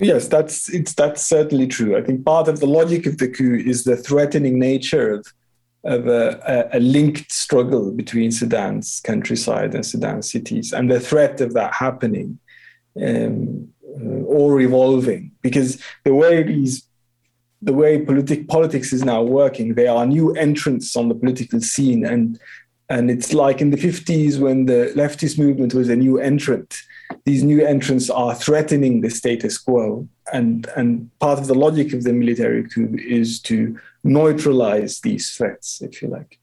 C: Yes, that's it's that's certainly true. I think part of the logic of the coup is the threatening nature of of a, a, linked struggle between Sudan's countryside and Sudan's cities, and the threat of that happening um, uh, or evolving. Because the way these, the way politic, politics is now working, there are new entrants on the political scene, and and it's like in the 50s when the leftist movement was a new entrant. These new entrants are threatening the status quo, and and part of the logic of the military coup is to neutralize these threats, if you like.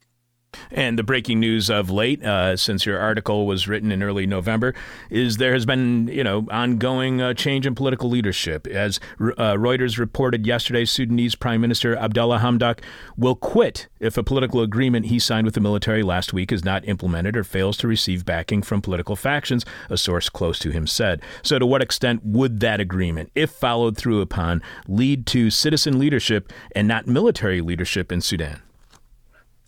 A: And the breaking news of late, uh, since your article was written in early November, is there has been, you know, ongoing uh, change in political leadership. As uh, Reuters reported yesterday, Sudanese Prime Minister Abdallah Hamdok will quit if a political agreement he signed with the military last week is not implemented or fails to receive backing from political factions, a source close to him said. So, to what extent would that agreement, if followed through upon, lead to citizen leadership and not military leadership in Sudan?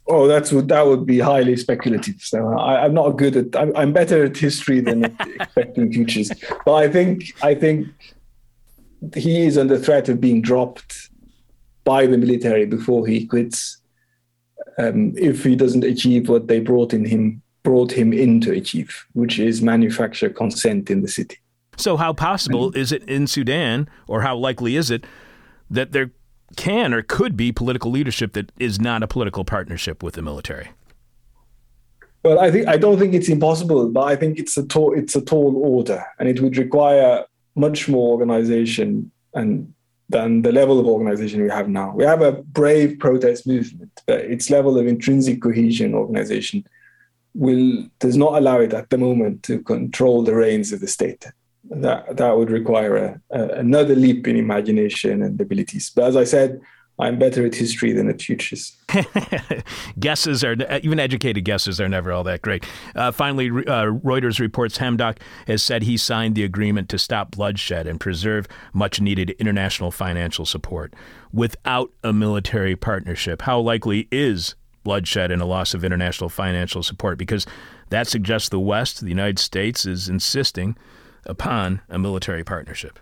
C: Oh, that's that would be highly speculative. So I, am not good at. I'm, I'm, better at history than [laughs] expecting futures. But I think I think he is under threat of being dropped by the military before he quits. Um, if he doesn't achieve what they brought in him brought him in to achieve, which is manufacture consent in the city.
A: So, how possible is it in Sudan, or how likely is it that there can or could be political leadership that is not a political partnership with the military?
C: Well, I think I don't think it's impossible, but I think it's a tall it's a tall order, and it would require much more organization and than the level of organization we have now. We have a brave protest movement, but its level of intrinsic cohesion organization will does not allow it at the moment to control the reins of the state that that would require a, a, another leap in imagination and abilities. But as I said, I'm better at history than at futures. [laughs]
A: guesses are even educated guesses are never all that great. Uh, finally, uh, Reuters reports Hamdok has said he signed the agreement to stop bloodshed and preserve much needed international financial support without a military partnership. How likely is bloodshed and a loss of international financial support? Because that suggests the West, the United States, is insisting upon a military partnership.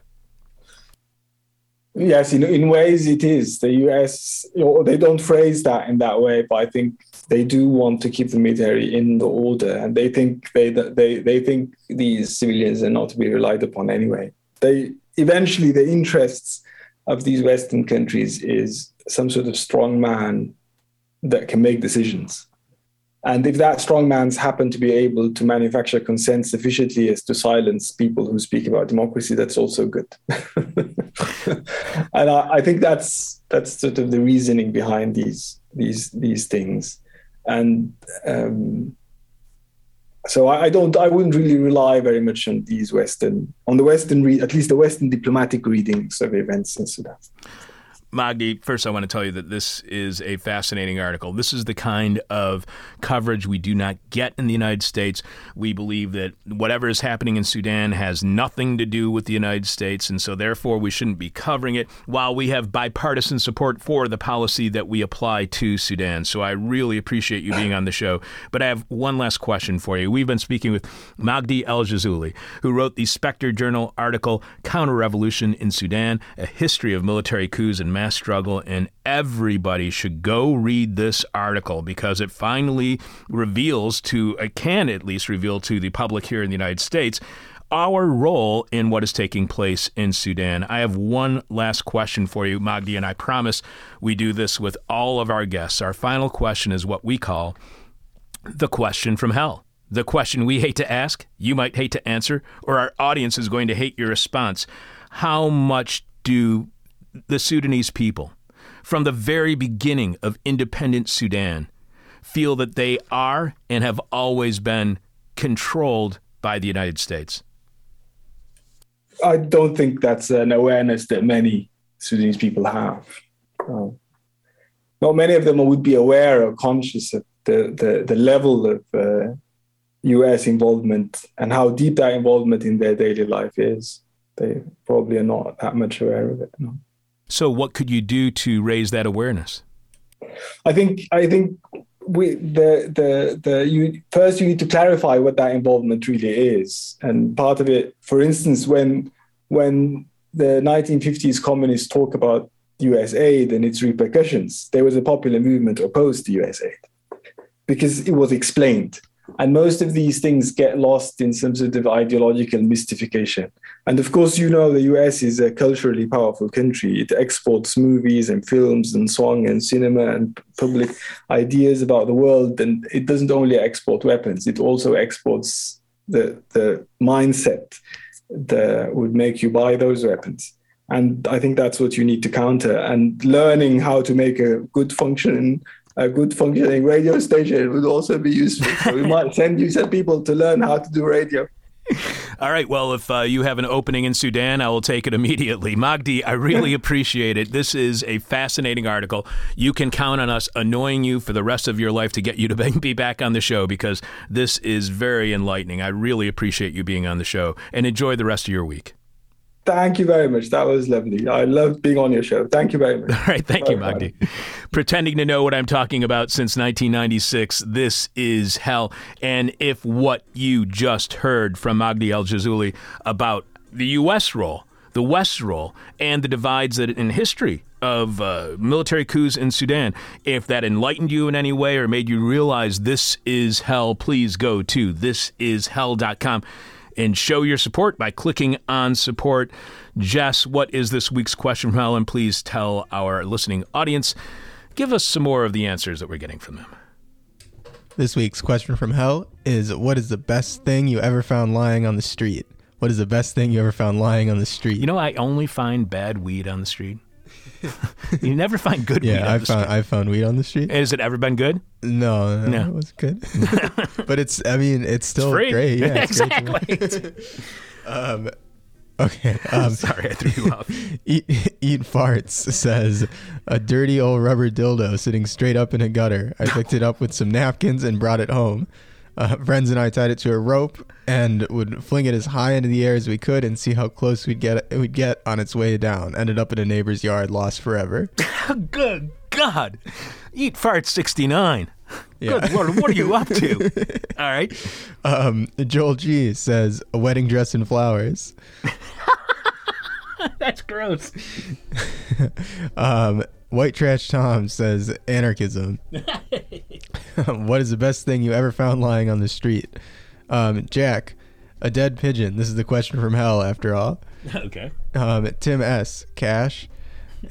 C: Yes, in, in ways it is. The US, you know, they don't phrase that in that way, but I think they do want to keep the military in the order, and they think they they they think these civilians are not to be relied upon anyway. They eventually the interests of these Western countries is some sort of strong man that can make decisions. And if that strongmans happen to be able to manufacture consent sufficiently as to silence people who speak about democracy, that's also good. [laughs] and I, I, think that's that's sort of the reasoning behind these these these things. And um, so I, I, don't I wouldn't really rely very much on these Western on the Western re- at least the Western diplomatic readings of events in Sudan.
A: Magdi, first I want to tell you that this is a fascinating article. This is the kind of coverage we do not get in the United States. We believe that whatever is happening in Sudan has nothing to do with the United States, and so therefore we shouldn't be covering it while we have bipartisan support for the policy that we apply to Sudan. So I really appreciate you being on the show. But I have one last question for you. We've been speaking with Magdi El Gizouli, who wrote the Spectre Journal article, Counter Revolution in Sudan, a history of military coups and mass struggle, and everybody should go read this article because it finally reveals to, it can at least reveal to the public here in the United States our role in what is taking place in Sudan. I have one last question for you, Magdi, and I promise we do this with all of our guests. Our final question is what we call the question from hell. The question we hate to ask, you might hate to answer, or our audience is going to hate your response. How much do the Sudanese people, from the very beginning of independent Sudan, feel that they are and have always been controlled by the United States?
C: I don't think that's an awareness that many Sudanese people have. Um, not many of them would be aware or conscious of the, the, the level of uh, US involvement and how deep that involvement in their daily life is. They probably are not that much aware of it. No.
A: So, what could you do to raise that awareness?
C: I think I think we the the the you first you need to clarify what that involvement really is, and part of it, for instance, when when the 1950s communists talk about U.S. aid and its repercussions, there was a popular movement opposed to U.S. aid because it was explained. And most of these things get lost in some sort of ideological mystification. And of course, you know, the US is a culturally powerful country. It exports movies and films and song and cinema and public ideas about the world. And it doesn't only export weapons, it also exports the, the mindset that would make you buy those weapons. And I think that's what you need to counter. And learning how to make a good functioning a good functioning radio station would also be useful. So we might send you some people to learn how to do radio. [laughs]
A: All right. Well, if uh, you have an opening in Sudan, I will take it immediately. Magdi, I really [laughs] appreciate it. This is a fascinating article. You can count on us annoying you for the rest of your life to get you to [laughs] be back on the show because this is very enlightening. I really appreciate you being on the show and enjoy the rest of your week.
C: Thank you very much. That was lovely. I loved being on your show. Thank you very much.
A: All right. Thank you, Magdi. Pretending to know what I'm talking about since 1996. This is hell. And if what you just heard from Magdi El Gizouli about the U.S. role, the West's role, and the divides that in history of uh, military coups in Sudan. If that enlightened you in any way or made you realize this is hell, please go to thisishell.com and show your support by clicking on support. Jess, what is this week's question from Helen? Please tell our listening audience. Give us some more of the answers that we're getting from them.
B: This week's question from hell is What is the best thing you ever found lying on the street? What is the best thing you ever found lying on the street?
A: You know, I only find bad weed on the street. [laughs] you never find good
B: yeah,
A: weed.
B: Yeah, I found
A: street.
B: I found weed on the street.
A: Has it ever been good?
B: No, no, no. it was good. [laughs] [laughs] but it's I mean it's still
A: it's
B: great. Yeah,
A: exactly.
B: um, okay. Um,
A: Sorry, I threw you off.
B: Eat, eat farts says a dirty old rubber dildo sitting straight up in a gutter. I picked it up with some napkins and brought it home. Uh, friends and I tied it to a rope and would fling it as high into the air as we could and see how close we'd get it would get on its way down. Ended up in a neighbor's yard, lost forever. [laughs]
A: Good God. Eat fart 69. Yeah. Good Lord, what are you up to? [laughs] All right.
B: Um, Joel G says, a wedding dress and flowers. [laughs]
A: That's gross.
B: um, White Trash Tom says anarchism. [laughs] [laughs] what is the best thing you ever found lying on the street? Um, Jack, a dead pigeon. This is the question from hell, after all. [laughs]
A: Okay.
B: Um, Tim S, cash,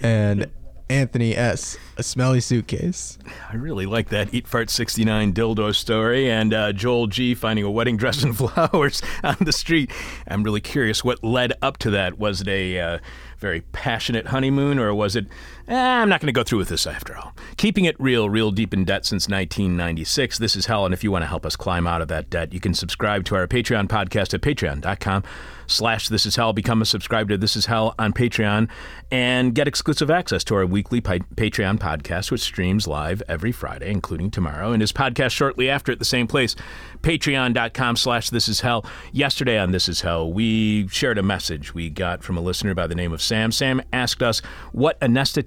B: and Anthony S, a smelly suitcase.
A: I really like that Eat Fart 69 dildo story, and uh, Joel G finding a wedding dress and flowers on the street. I'm really curious what led up to that. Was it a uh, very passionate honeymoon, or was it, eh, I'm not going to go through with this after all. Keeping it real, real deep in debt since 1996. This is hell, and if you want to help us climb out of that debt, you can subscribe to our Patreon podcast at patreon.com slash This Is Hell. Become a subscriber to This Is Hell on Patreon and get exclusive access to our weekly pa- Patreon podcast, which streams live every Friday, including tomorrow, and is podcast shortly after at the same place, patreon.com slash This Is Hell. Yesterday on This Is Hell, we shared a message we got from a listener by the name of Sam. Sam asked us what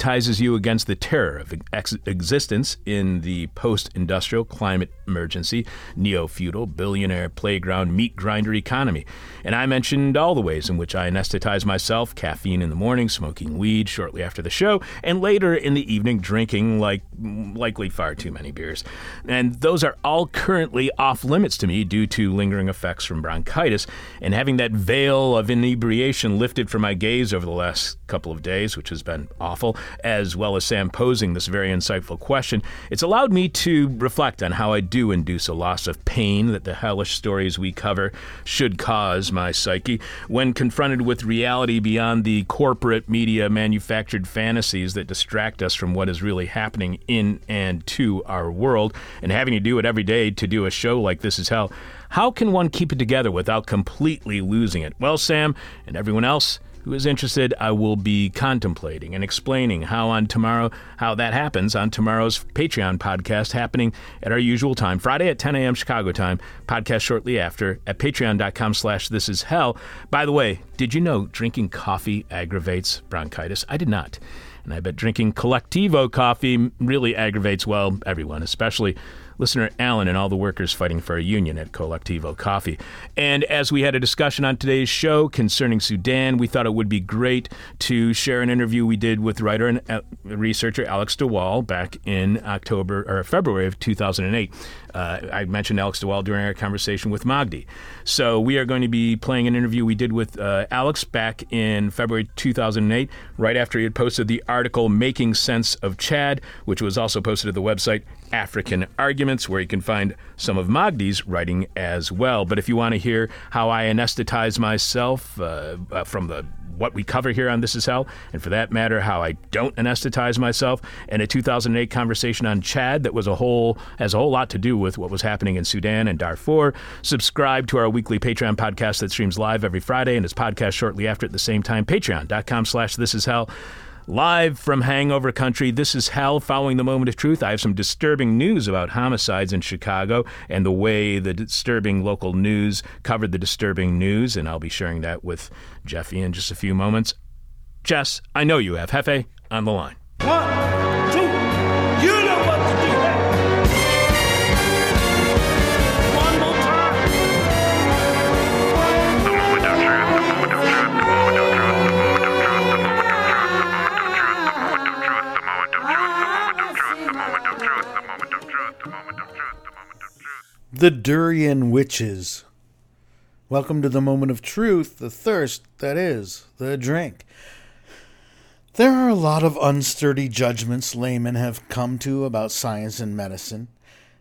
A: anesthetizes you against the terror of ex- existence in the post-industrial climate emergency, neo-feudal, billionaire, playground, meat grinder economy. And I mentioned all the ways in which I anesthetize myself caffeine in the morning, smoking weed shortly after the show, and later in the evening drinking like likely far too many beers. And those are all currently off limits to me due to lingering effects from bronchitis. And having that veil of inebriation lifted from my gaze over the last couple of days, which has been awful, as well as Sam posing this very insightful question, it's allowed me to reflect on how I do induce a loss of pain that the hellish stories we cover should cause my psyche when confronted with reality beyond the corporate media manufactured fantasies that distract us from what is really happening in and to our world, and having to do it every day to do a show like This Is Hell. How can one keep it together without completely losing it? Well, Sam and everyone else, who is interested, I will be contemplating and explaining how on tomorrow how that happens on tomorrow's Patreon podcast happening at our usual time, Friday at 10 a.m. Chicago time. Podcast shortly after at patreon.com slash this is hell. By the way, did you know drinking coffee aggravates bronchitis? I did not. And I bet drinking Colectivo coffee really aggravates, well, everyone, especially listener Alan and all the workers fighting for a union at Colectivo Coffee. And as we had a discussion on today's show concerning Sudan, we thought it would be great to share an interview we did with writer and uh, researcher Alex de Waal back in October or February of 2008. Uh, I mentioned Alex de Waal during our conversation with Magdi. So we are going to be playing an interview we did with uh, Alex back in February 2008, right after he had posted the article Making Sense of Chad, which was also posted at the website African Arguments, where you can find some of Magdi's writing as well. But if you want to hear how I anesthetize myself uh, uh, from the what we cover here on This Is Hell, and for that matter, how I don't anesthetize myself, and a 2008 conversation on Chad that was a whole has a whole lot to do with what was happening in Sudan and Darfur. Subscribe to our weekly Patreon podcast that streams live every Friday and is podcast shortly after at the same time. Patreon.com slash This Is Hell. Live from Hangover Country, this is hell following the moment of truth. I have some disturbing news about homicides in Chicago and the way the disturbing local news covered the disturbing news, and I'll be sharing that with Jeffy in just a few moments. Jess, I know you have Hefe on the line.
D: The
E: Durian Witches. Welcome to the moment of truth, the thirst that is the drink. There are a lot of unsturdy judgments laymen have come to about science and medicine.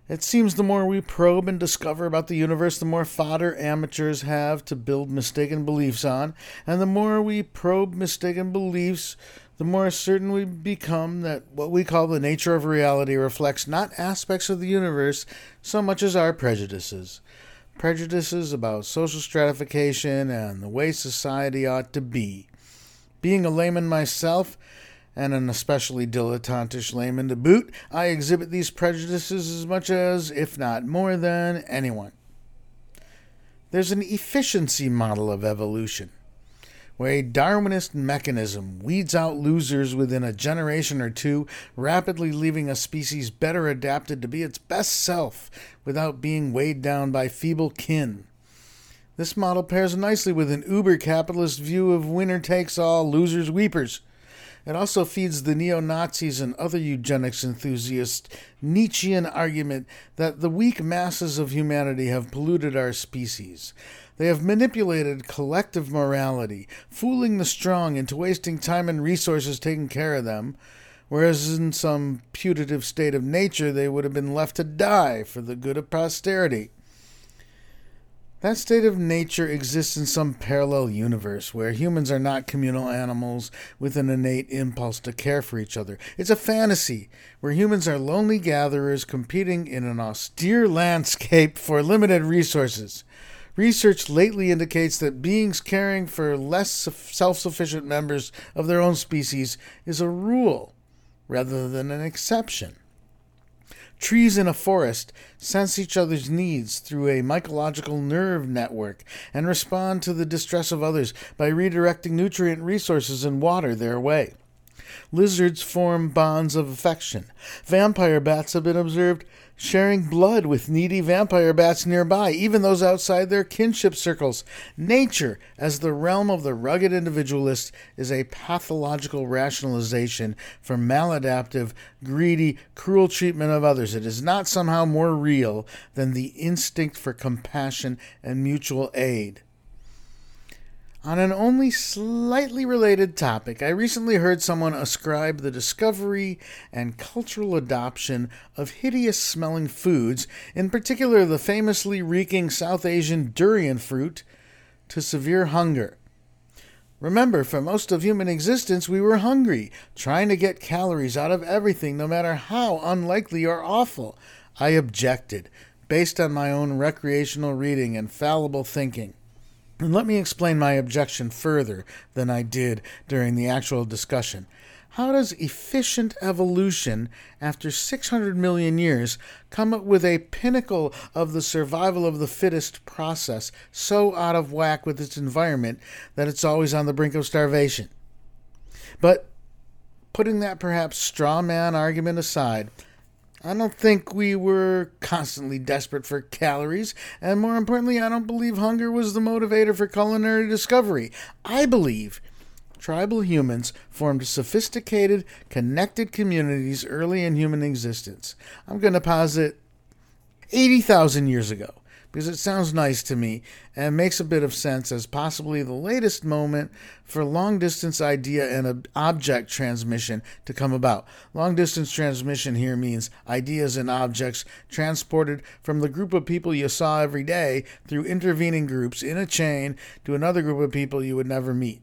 E: It seems the more we probe and discover about the universe, the more fodder amateurs have to build mistaken beliefs on, and the more we probe mistaken beliefs, the more certain we become that what we call the nature of reality reflects not aspects of the universe so much as our prejudices. Prejudices about social stratification and the way society ought to be. Being a layman myself, and an especially dilettantish layman to boot, I exhibit these prejudices as much as, if not more than, anyone. There's an efficiency model of evolution, where a Darwinist mechanism weeds out losers within a generation or two, rapidly leaving a species better adapted to be its best self without being weighed down by feeble kin. This model pairs nicely with an uber capitalist view of winner takes all, losers weepers. It also feeds the neo Nazis and other eugenics enthusiasts' Nietzschean argument that the weak masses of humanity have polluted our species. They have manipulated collective morality, fooling the strong into wasting time and resources taking care of them, whereas in some putative state of nature they would have been left to die for the good of posterity. That state of nature exists in some parallel universe where humans are not communal animals with an innate impulse to care for each other. It's a fantasy where humans are lonely gatherers competing in an austere landscape for limited resources. Research lately indicates that beings caring for less self sufficient members of their own species is a rule rather than an exception. Trees in a forest sense each other's needs through a mycological nerve network and respond to the distress of others by redirecting nutrient resources and water their way. Lizards form bonds of affection. Vampire bats have been observed sharing blood with needy vampire bats nearby, even those outside their kinship circles. Nature, as the realm of the rugged individualist, is a pathological rationalization for maladaptive, greedy, cruel treatment of others. It is not somehow more real than the instinct for compassion and mutual aid. On an only slightly related topic, I recently heard someone ascribe the discovery and cultural adoption of hideous smelling foods, in particular the famously reeking South Asian durian fruit, to severe hunger. Remember, for most of human existence, we were hungry, trying to get calories out of everything, no matter how unlikely or awful. I objected, based on my own recreational reading and fallible thinking. And let me explain my objection further than I did during the actual discussion. How does efficient evolution, after 600 million years, come up with a pinnacle of the survival of the fittest process so out of whack with its environment that it's always on the brink of starvation? But putting that perhaps straw man argument aside, I don't think we were constantly desperate for calories, and more importantly, I don't believe hunger was the motivator for culinary discovery. I believe tribal humans formed sophisticated, connected communities early in human existence. I'm going to posit 80,000 years ago because it sounds nice to me and makes a bit of sense as possibly the latest moment for long distance idea and ob- object transmission to come about. Long distance transmission here means ideas and objects transported from the group of people you saw every day through intervening groups in a chain to another group of people you would never meet.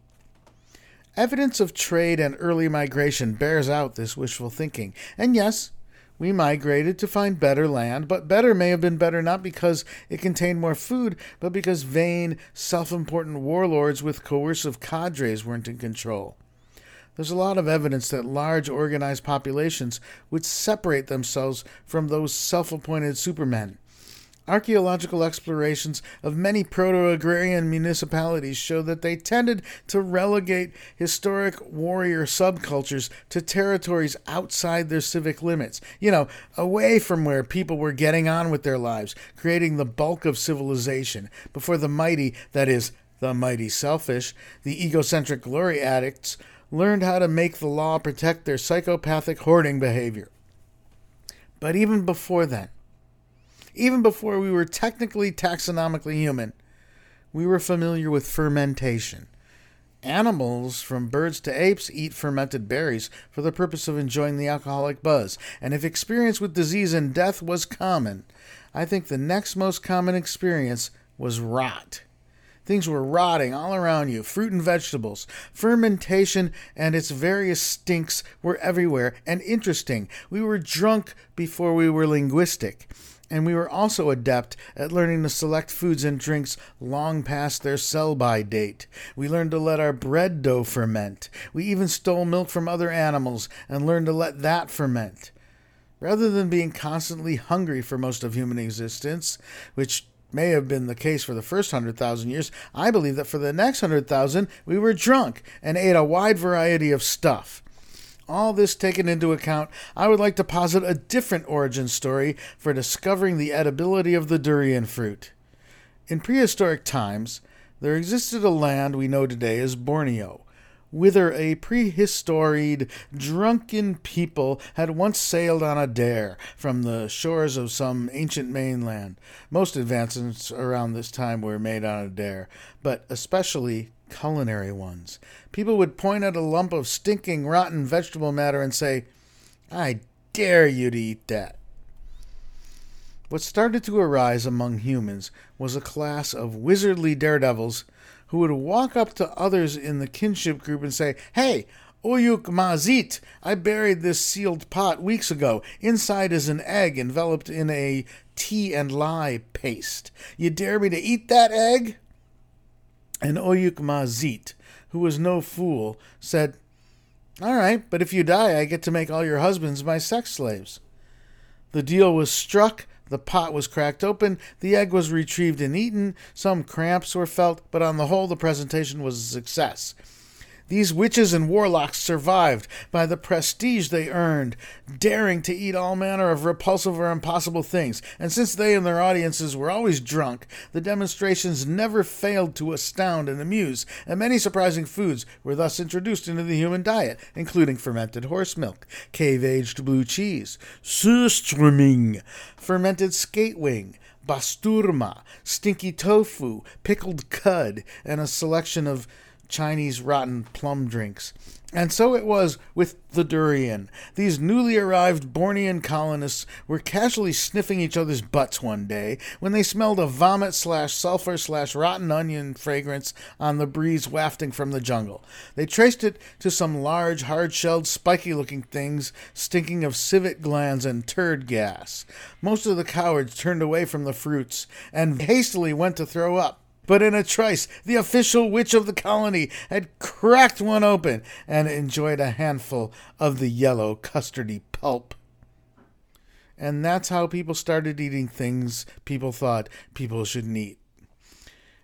E: Evidence of trade and early migration bears out this wishful thinking. And yes, we migrated to find better land, but better may have been better not because it contained more food, but because vain, self important warlords with coercive cadres weren't in control. There's a lot of evidence that large organized populations would separate themselves from those self appointed supermen. Archaeological explorations of many proto agrarian municipalities show that they tended to relegate historic warrior subcultures to territories outside their civic limits, you know, away from where people were getting on with their lives, creating the bulk of civilization before the mighty, that is, the mighty selfish, the egocentric glory addicts, learned how to make the law protect their psychopathic hoarding behavior. But even before then, even before we were technically taxonomically human, we were familiar with fermentation. Animals, from birds to apes, eat fermented berries for the purpose of enjoying the alcoholic buzz, and if experience with disease and death was common, I think the next most common experience was rot. Things were rotting all around you fruit and vegetables. Fermentation and its various stinks were everywhere and interesting. We were drunk before we were linguistic and we were also adept at learning to select foods and drinks long past their sell by date. We learned to let our bread dough ferment. We even stole milk from other animals and learned to let that ferment. Rather than being constantly hungry for most of human existence, which may have been the case for the first hundred thousand years, I believe that for the next hundred thousand we were drunk and ate a wide variety of stuff. All this taken into account, I would like to posit a different origin story for discovering the edibility of the durian fruit. In prehistoric times, there existed a land we know today as Borneo, whither a prehistoried, drunken people had once sailed on a dare from the shores of some ancient mainland. Most advancements around this time were made on a dare, but especially culinary ones. People would point at a lump of stinking, rotten vegetable matter and say, I dare you to eat that. what started to arise among humans was a class of wizardly daredevils who would walk up to others in the kinship group and say, Hey, Oyuk Mazit, I buried this sealed pot weeks ago. Inside is an egg enveloped in a tea and lye paste. You dare me to eat that egg? And Oyuk Mazit, who was no fool, said, All right, but if you die, I get to make all your husbands my sex slaves. The deal was struck. The pot was cracked open. The egg was retrieved and eaten. Some cramps were felt, but on the whole, the presentation was a success. These witches and warlocks survived by the prestige they earned, daring to eat all manner of repulsive or impossible things. And since they and their audiences were always drunk, the demonstrations never failed to astound and amuse, and many surprising foods were thus introduced into the human diet, including fermented horse milk, cave aged blue cheese, surströmming, fermented skate wing, basturma, stinky tofu, pickled cud, and a selection of Chinese rotten plum drinks. And so it was with the durian. These newly arrived Bornean colonists were casually sniffing each other's butts one day when they smelled a vomit slash sulfur slash rotten onion fragrance on the breeze wafting from the jungle. They traced it to some large, hard shelled, spiky looking things stinking of civet glands and turd gas. Most of the cowards turned away from the fruits and hastily went to throw up. But in a trice, the official witch of the colony had cracked one open and enjoyed a handful of the yellow custardy pulp. And that's how people started eating things people thought people shouldn't eat.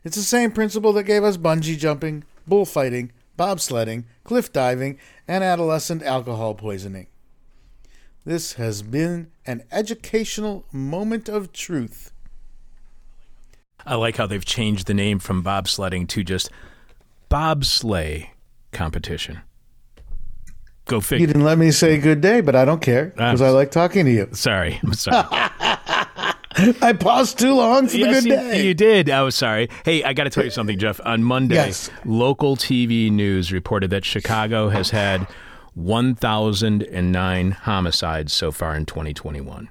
E: It's the same principle that gave us bungee jumping, bullfighting, bobsledding, cliff diving, and adolescent alcohol poisoning. This has been an educational moment of truth.
A: I like how they've changed the name from bobsledding to just bobsleigh competition. Go figure.
E: You didn't let me say good day, but I don't care ah. because I like talking to you.
A: Sorry, I'm sorry. [laughs]
E: I paused too long for
A: yes,
E: the
A: you,
E: good day.
A: you did. I was sorry. Hey, I got to tell you something, Jeff. On Monday,
E: Yes.
A: local TV news reported that Chicago has had 1,009 homicides so far in 2021.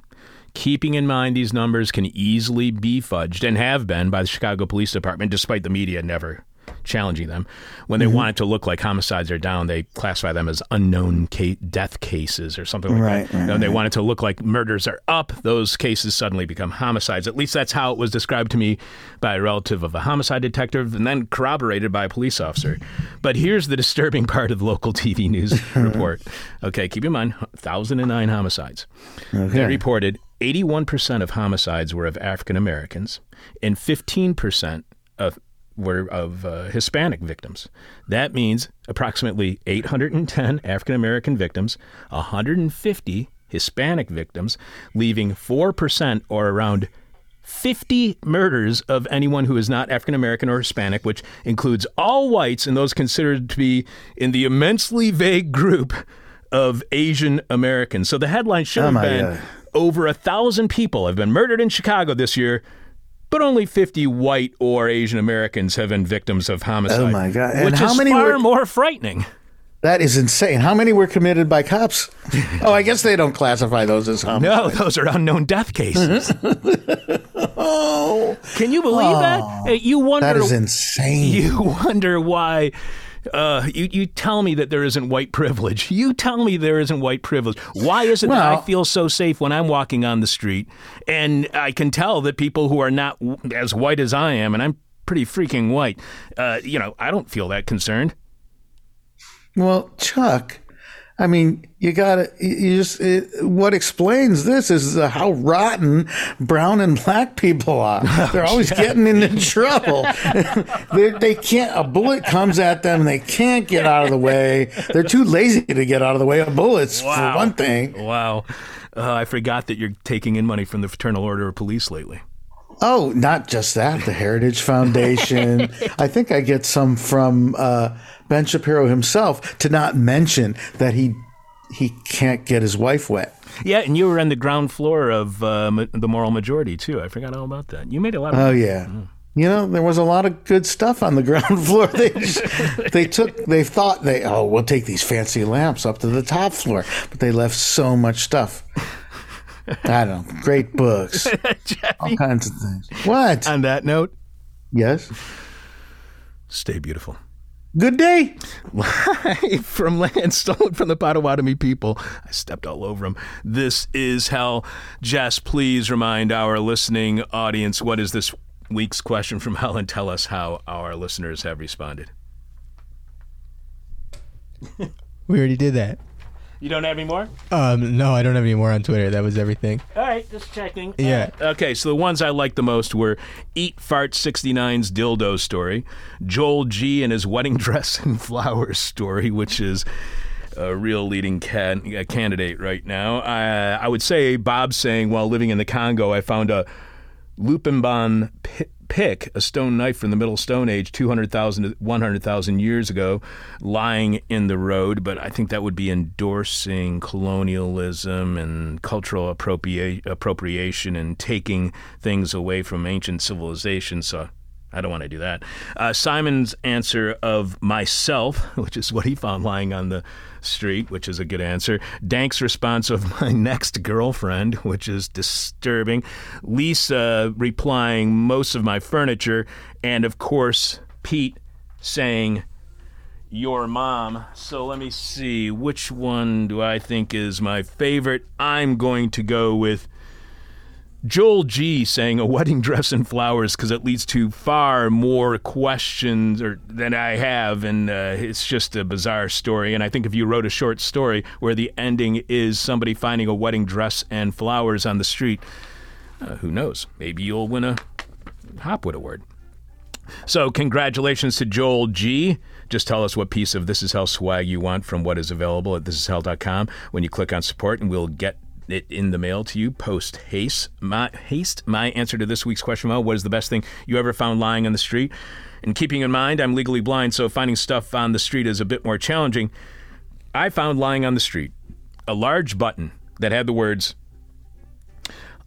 A: Keeping in mind these numbers can easily be fudged and have been by the Chicago Police Department, despite the media never challenging them. When they
E: Mm-hmm.
A: want it to look like homicides are down, they classify them as unknown ca- death cases or something like
E: Right,
A: that.
E: right,
A: When they want it to look like murders are up, those cases suddenly become homicides. At least that's how it was described to me by a relative of a homicide detective and then corroborated by a police officer. But here's the disturbing [laughs] part of the local TV news [laughs] report. Okay, keep in mind 1,009 homicides. They reported 81% of homicides were of African Americans and 15% of were of uh, Hispanic victims. That means approximately 810 African American victims, 150 Hispanic victims, leaving 4% or around 50 murders of anyone who is not African American or Hispanic, which includes all whites and those considered to be in the immensely vague group of Asian Americans. So the headline should have
E: my
A: been
E: God.
A: Over a thousand people have been murdered in Chicago this year, but only 50 white or Asian Americans have been victims of homicide.
E: Oh, my God. And
A: which
E: how
A: is
E: many
A: far
E: were-
A: more frightening.
E: That is insane. How many were committed by cops? [laughs] oh, I guess they don't classify those as homicides.
A: No, those are unknown death cases. [laughs]
E: Oh,
A: Can you believe that? Uh, you wonder
E: that is insane. [laughs]
A: you wonder why uh, you, you tell me that there isn't white privilege. You tell me there isn't white privilege. Why is it that I feel so safe when I'm walking on the street and I can tell that people who are not as white as I am, and I'm pretty freaking white, uh, you know, I don't feel that concerned.
E: Well, Chuck, I mean, you got to, you just, it, what explains this is uh, how rotten brown and black people are. [laughs] They're always getting into trouble. [laughs] they, they can't, a bullet comes at them, they can't get out of the way. They're too lazy to get out of the way of bullets, for one thing.
A: Wow. Uh, I forgot that you're taking in money from the Fraternal Order of Police lately.
E: Oh, not just that. The Heritage Foundation. [laughs] I think I get some from uh, Ben Shapiro himself. To not mention that he he can't get his wife wet.
A: Yeah, and you were on the ground floor of uh, ma- the Moral Majority too. I forgot all about that. You made a lot of.
E: Oh yeah. You know, there was a lot of good stuff on the [laughs] ground floor. They [laughs] just, they took they thought they oh we'll take these fancy lamps up to the top floor, but they left so much stuff. I don't know. Um, great books. [laughs] All kinds of things. What?
A: On that note,
E: yes.
A: stay beautiful.
E: Good day.
A: Live from land stolen from the Potawatomi people. I stepped all over them. This is hell. Jess, please remind our listening audience what is this week's question from hell and tell us how our listeners have responded.
B: We already did that.
A: You don't have any more?
B: Um, no, I don't have any more on Twitter. That was everything.
A: All right, just checking.
B: Yeah.
A: Okay, so the ones I liked the most were Eat Fart 69's dildo story, Joel G and his wedding [laughs] dress and flowers story, which is a real leading can- uh, candidate right now. I, I would say Bob saying, while living in the Congo, I found a Lupemban pi- pick, a stone knife from the Middle Stone Age, 200,000 to 100,000 years ago, lying in the road. But I think that would be endorsing colonialism and cultural appropria- appropriation and taking things away from ancient civilizations. So I don't want to do that. Uh, Simon's answer of myself, [laughs] which is what he found lying on the street, which is a good answer. Dank's response of [laughs] my next girlfriend, which is disturbing. Lisa replying most of my furniture. And of course, Pete saying your mom. So let me see. Which one do I think is my favorite? I'm going to go with Joel G saying a wedding dress and flowers because it leads to far more questions or, than I have, and uh, it's just a bizarre story. And I think if you wrote a short story where the ending is somebody finding a wedding dress and flowers on the street, uh, who knows? Maybe you'll win a Hopwood Award. So, congratulations to Joel G. Just tell us what piece of This Is Hell swag you want from what is available at thisishell.com when you click on support, and we'll get it in the mail to you post haste. My haste. My answer to this week's question: Well, what is the best thing you ever found lying on the street? And keeping in mind, I'm legally blind, so finding stuff on the street is a bit more challenging. I found lying on the street a large button that had the words,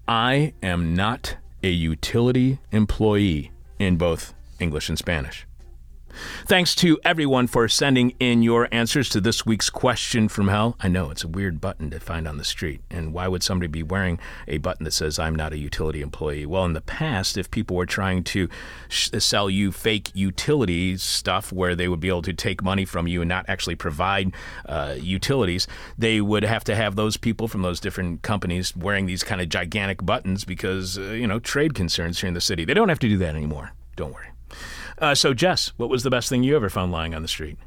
A: "I am not a utility employee" in both English and Spanish. Thanks to everyone for sending in your answers to this week's question from hell. I know it's a weird button to find on the street. And why would somebody be wearing a button that says, I'm not a utility employee? Well, in the past, if people were trying to sh- sell you fake utility stuff where they would be able to take money from you and not actually provide uh, utilities, they would have to have those people from those different companies wearing these kind of gigantic buttons because, uh, you know, trade concerns here in the city. They don't have to do that anymore. Don't worry. Uh, so, Jess, what was the best thing you ever found lying on the street?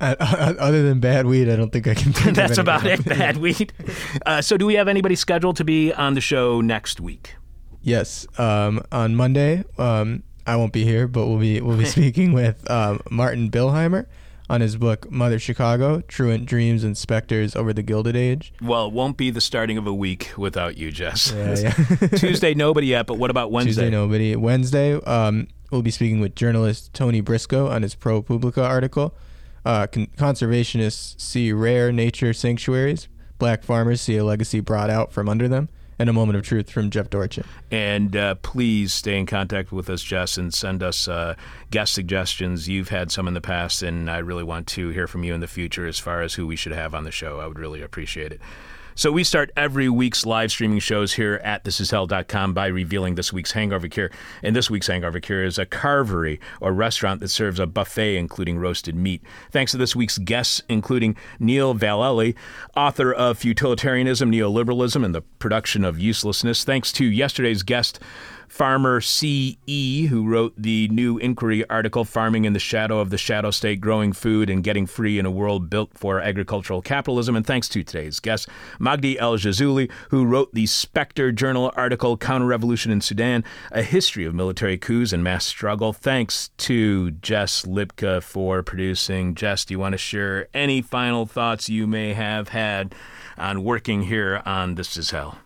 B: Uh, [laughs] other than bad weed, I don't think I can. Think of
A: That's about it. Bad [laughs] weed. Uh, so, do we have anybody scheduled to be on the show next week?
B: Yes. Um, on Monday, um, I won't be here, but we'll be we'll be [laughs] speaking with um, Martin Billheimer on his book Mother Chicago: Truant Dreams and Specters Over the Gilded Age.
A: Well, it won't be the starting of a week without you, Jess.
B: Yeah, yeah.
A: Tuesday, nobody yet, but what about Wednesday?
B: Tuesday, nobody. Wednesday, um, we'll be speaking with journalist Tony Briscoe on his Pro Publica article. Uh, con- conservationists see rare nature sanctuaries. Black farmers see a legacy brought out from under them. And a moment of truth from Jeff Dorchin.
A: And uh, please stay in contact with us, Jess, and send us uh, guest suggestions. You've had some in the past, and I really want to hear from you in the future as far as who we should have on the show. I would really appreciate it. So we start every week's live streaming shows here at thisishell.com by revealing this week's hangover cure. And this week's hangover cure is a carvery or restaurant that serves a buffet including roasted meat. Thanks to this week's guests, including Neil Vallelly, author of Futilitarianism, Neoliberalism, and the Production of Uselessness. Thanks to yesterday's guest, Farmer C.E., who wrote the new inquiry article, Farming in the Shadow of the Shadow State Growing Food and Getting Free in a World Built for Agricultural Capitalism. And thanks to today's guest, Magdi El Gizouli, who wrote the Spectre Journal article, Counter Revolution in Sudan A History of Military Coups and Mass Struggle. Thanks to Jess Lipka for producing. Jess, do you want to share any final thoughts you may have had on working here on This Is Hell?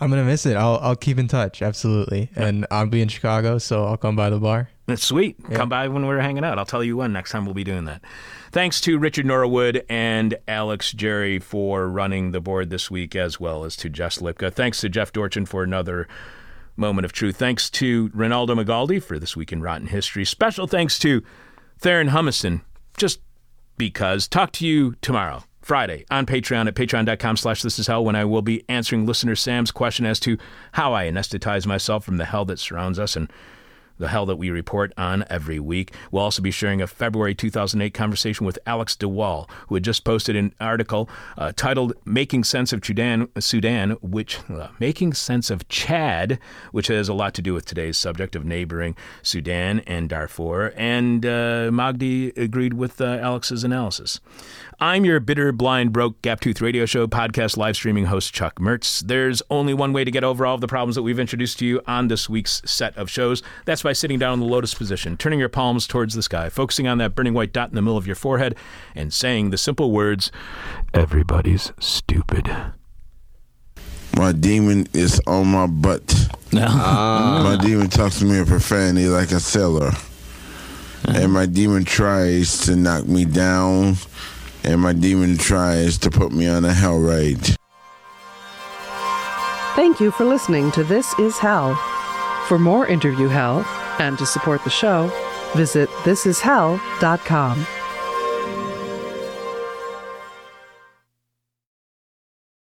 B: I'm gonna miss it. I'll I'll keep in touch, absolutely. And I'll be in Chicago, so I'll come by the bar.
A: That's sweet. Come by when we're hanging out. I'll tell you when next time we'll be doing that. Thanks to Richard Norwood and Alex Jerry for running the board this week, as well as to Jess Lipka. Thanks to Jeff Dorchin for another moment of truth. Thanks to Ronaldo Magaldi for this week in Rotten History. Special thanks to Theron Humison, just because. Talk to you tomorrow. Friday on Patreon at patreon.com slash this is hell when I will be answering listener Sam's question as to how I anesthetize myself from the hell that surrounds us and the hell that we report on every week. We'll also be sharing a February 2008 conversation with Alex de Waal, who had just posted an article uh, titled "Making Sense of Sudan," Sudan, which uh, making sense of Chad, which has a lot to do with today's subject of neighboring Sudan and Darfur. And uh, Magdi agreed with uh, Alex's analysis. I'm your bitter, blind, broke, gap tooth radio show podcast live streaming host, Chuck Mertz. There's only one way to get over all of the problems that we've introduced to you on this week's set of shows. That's by sitting down in the lotus position, turning your palms towards the sky, focusing on that burning white dot in the middle of your forehead, and saying the simple words, Everybody's stupid.
F: My demon is on my butt. [laughs] Ah. My demon talks to me in profanity like a sailor. And my demon tries to knock me down. And my demon tries to put me on a hell ride.
G: Thank you for listening to This Is Hell. For more interview hell and to support the show, visit thisishell.com.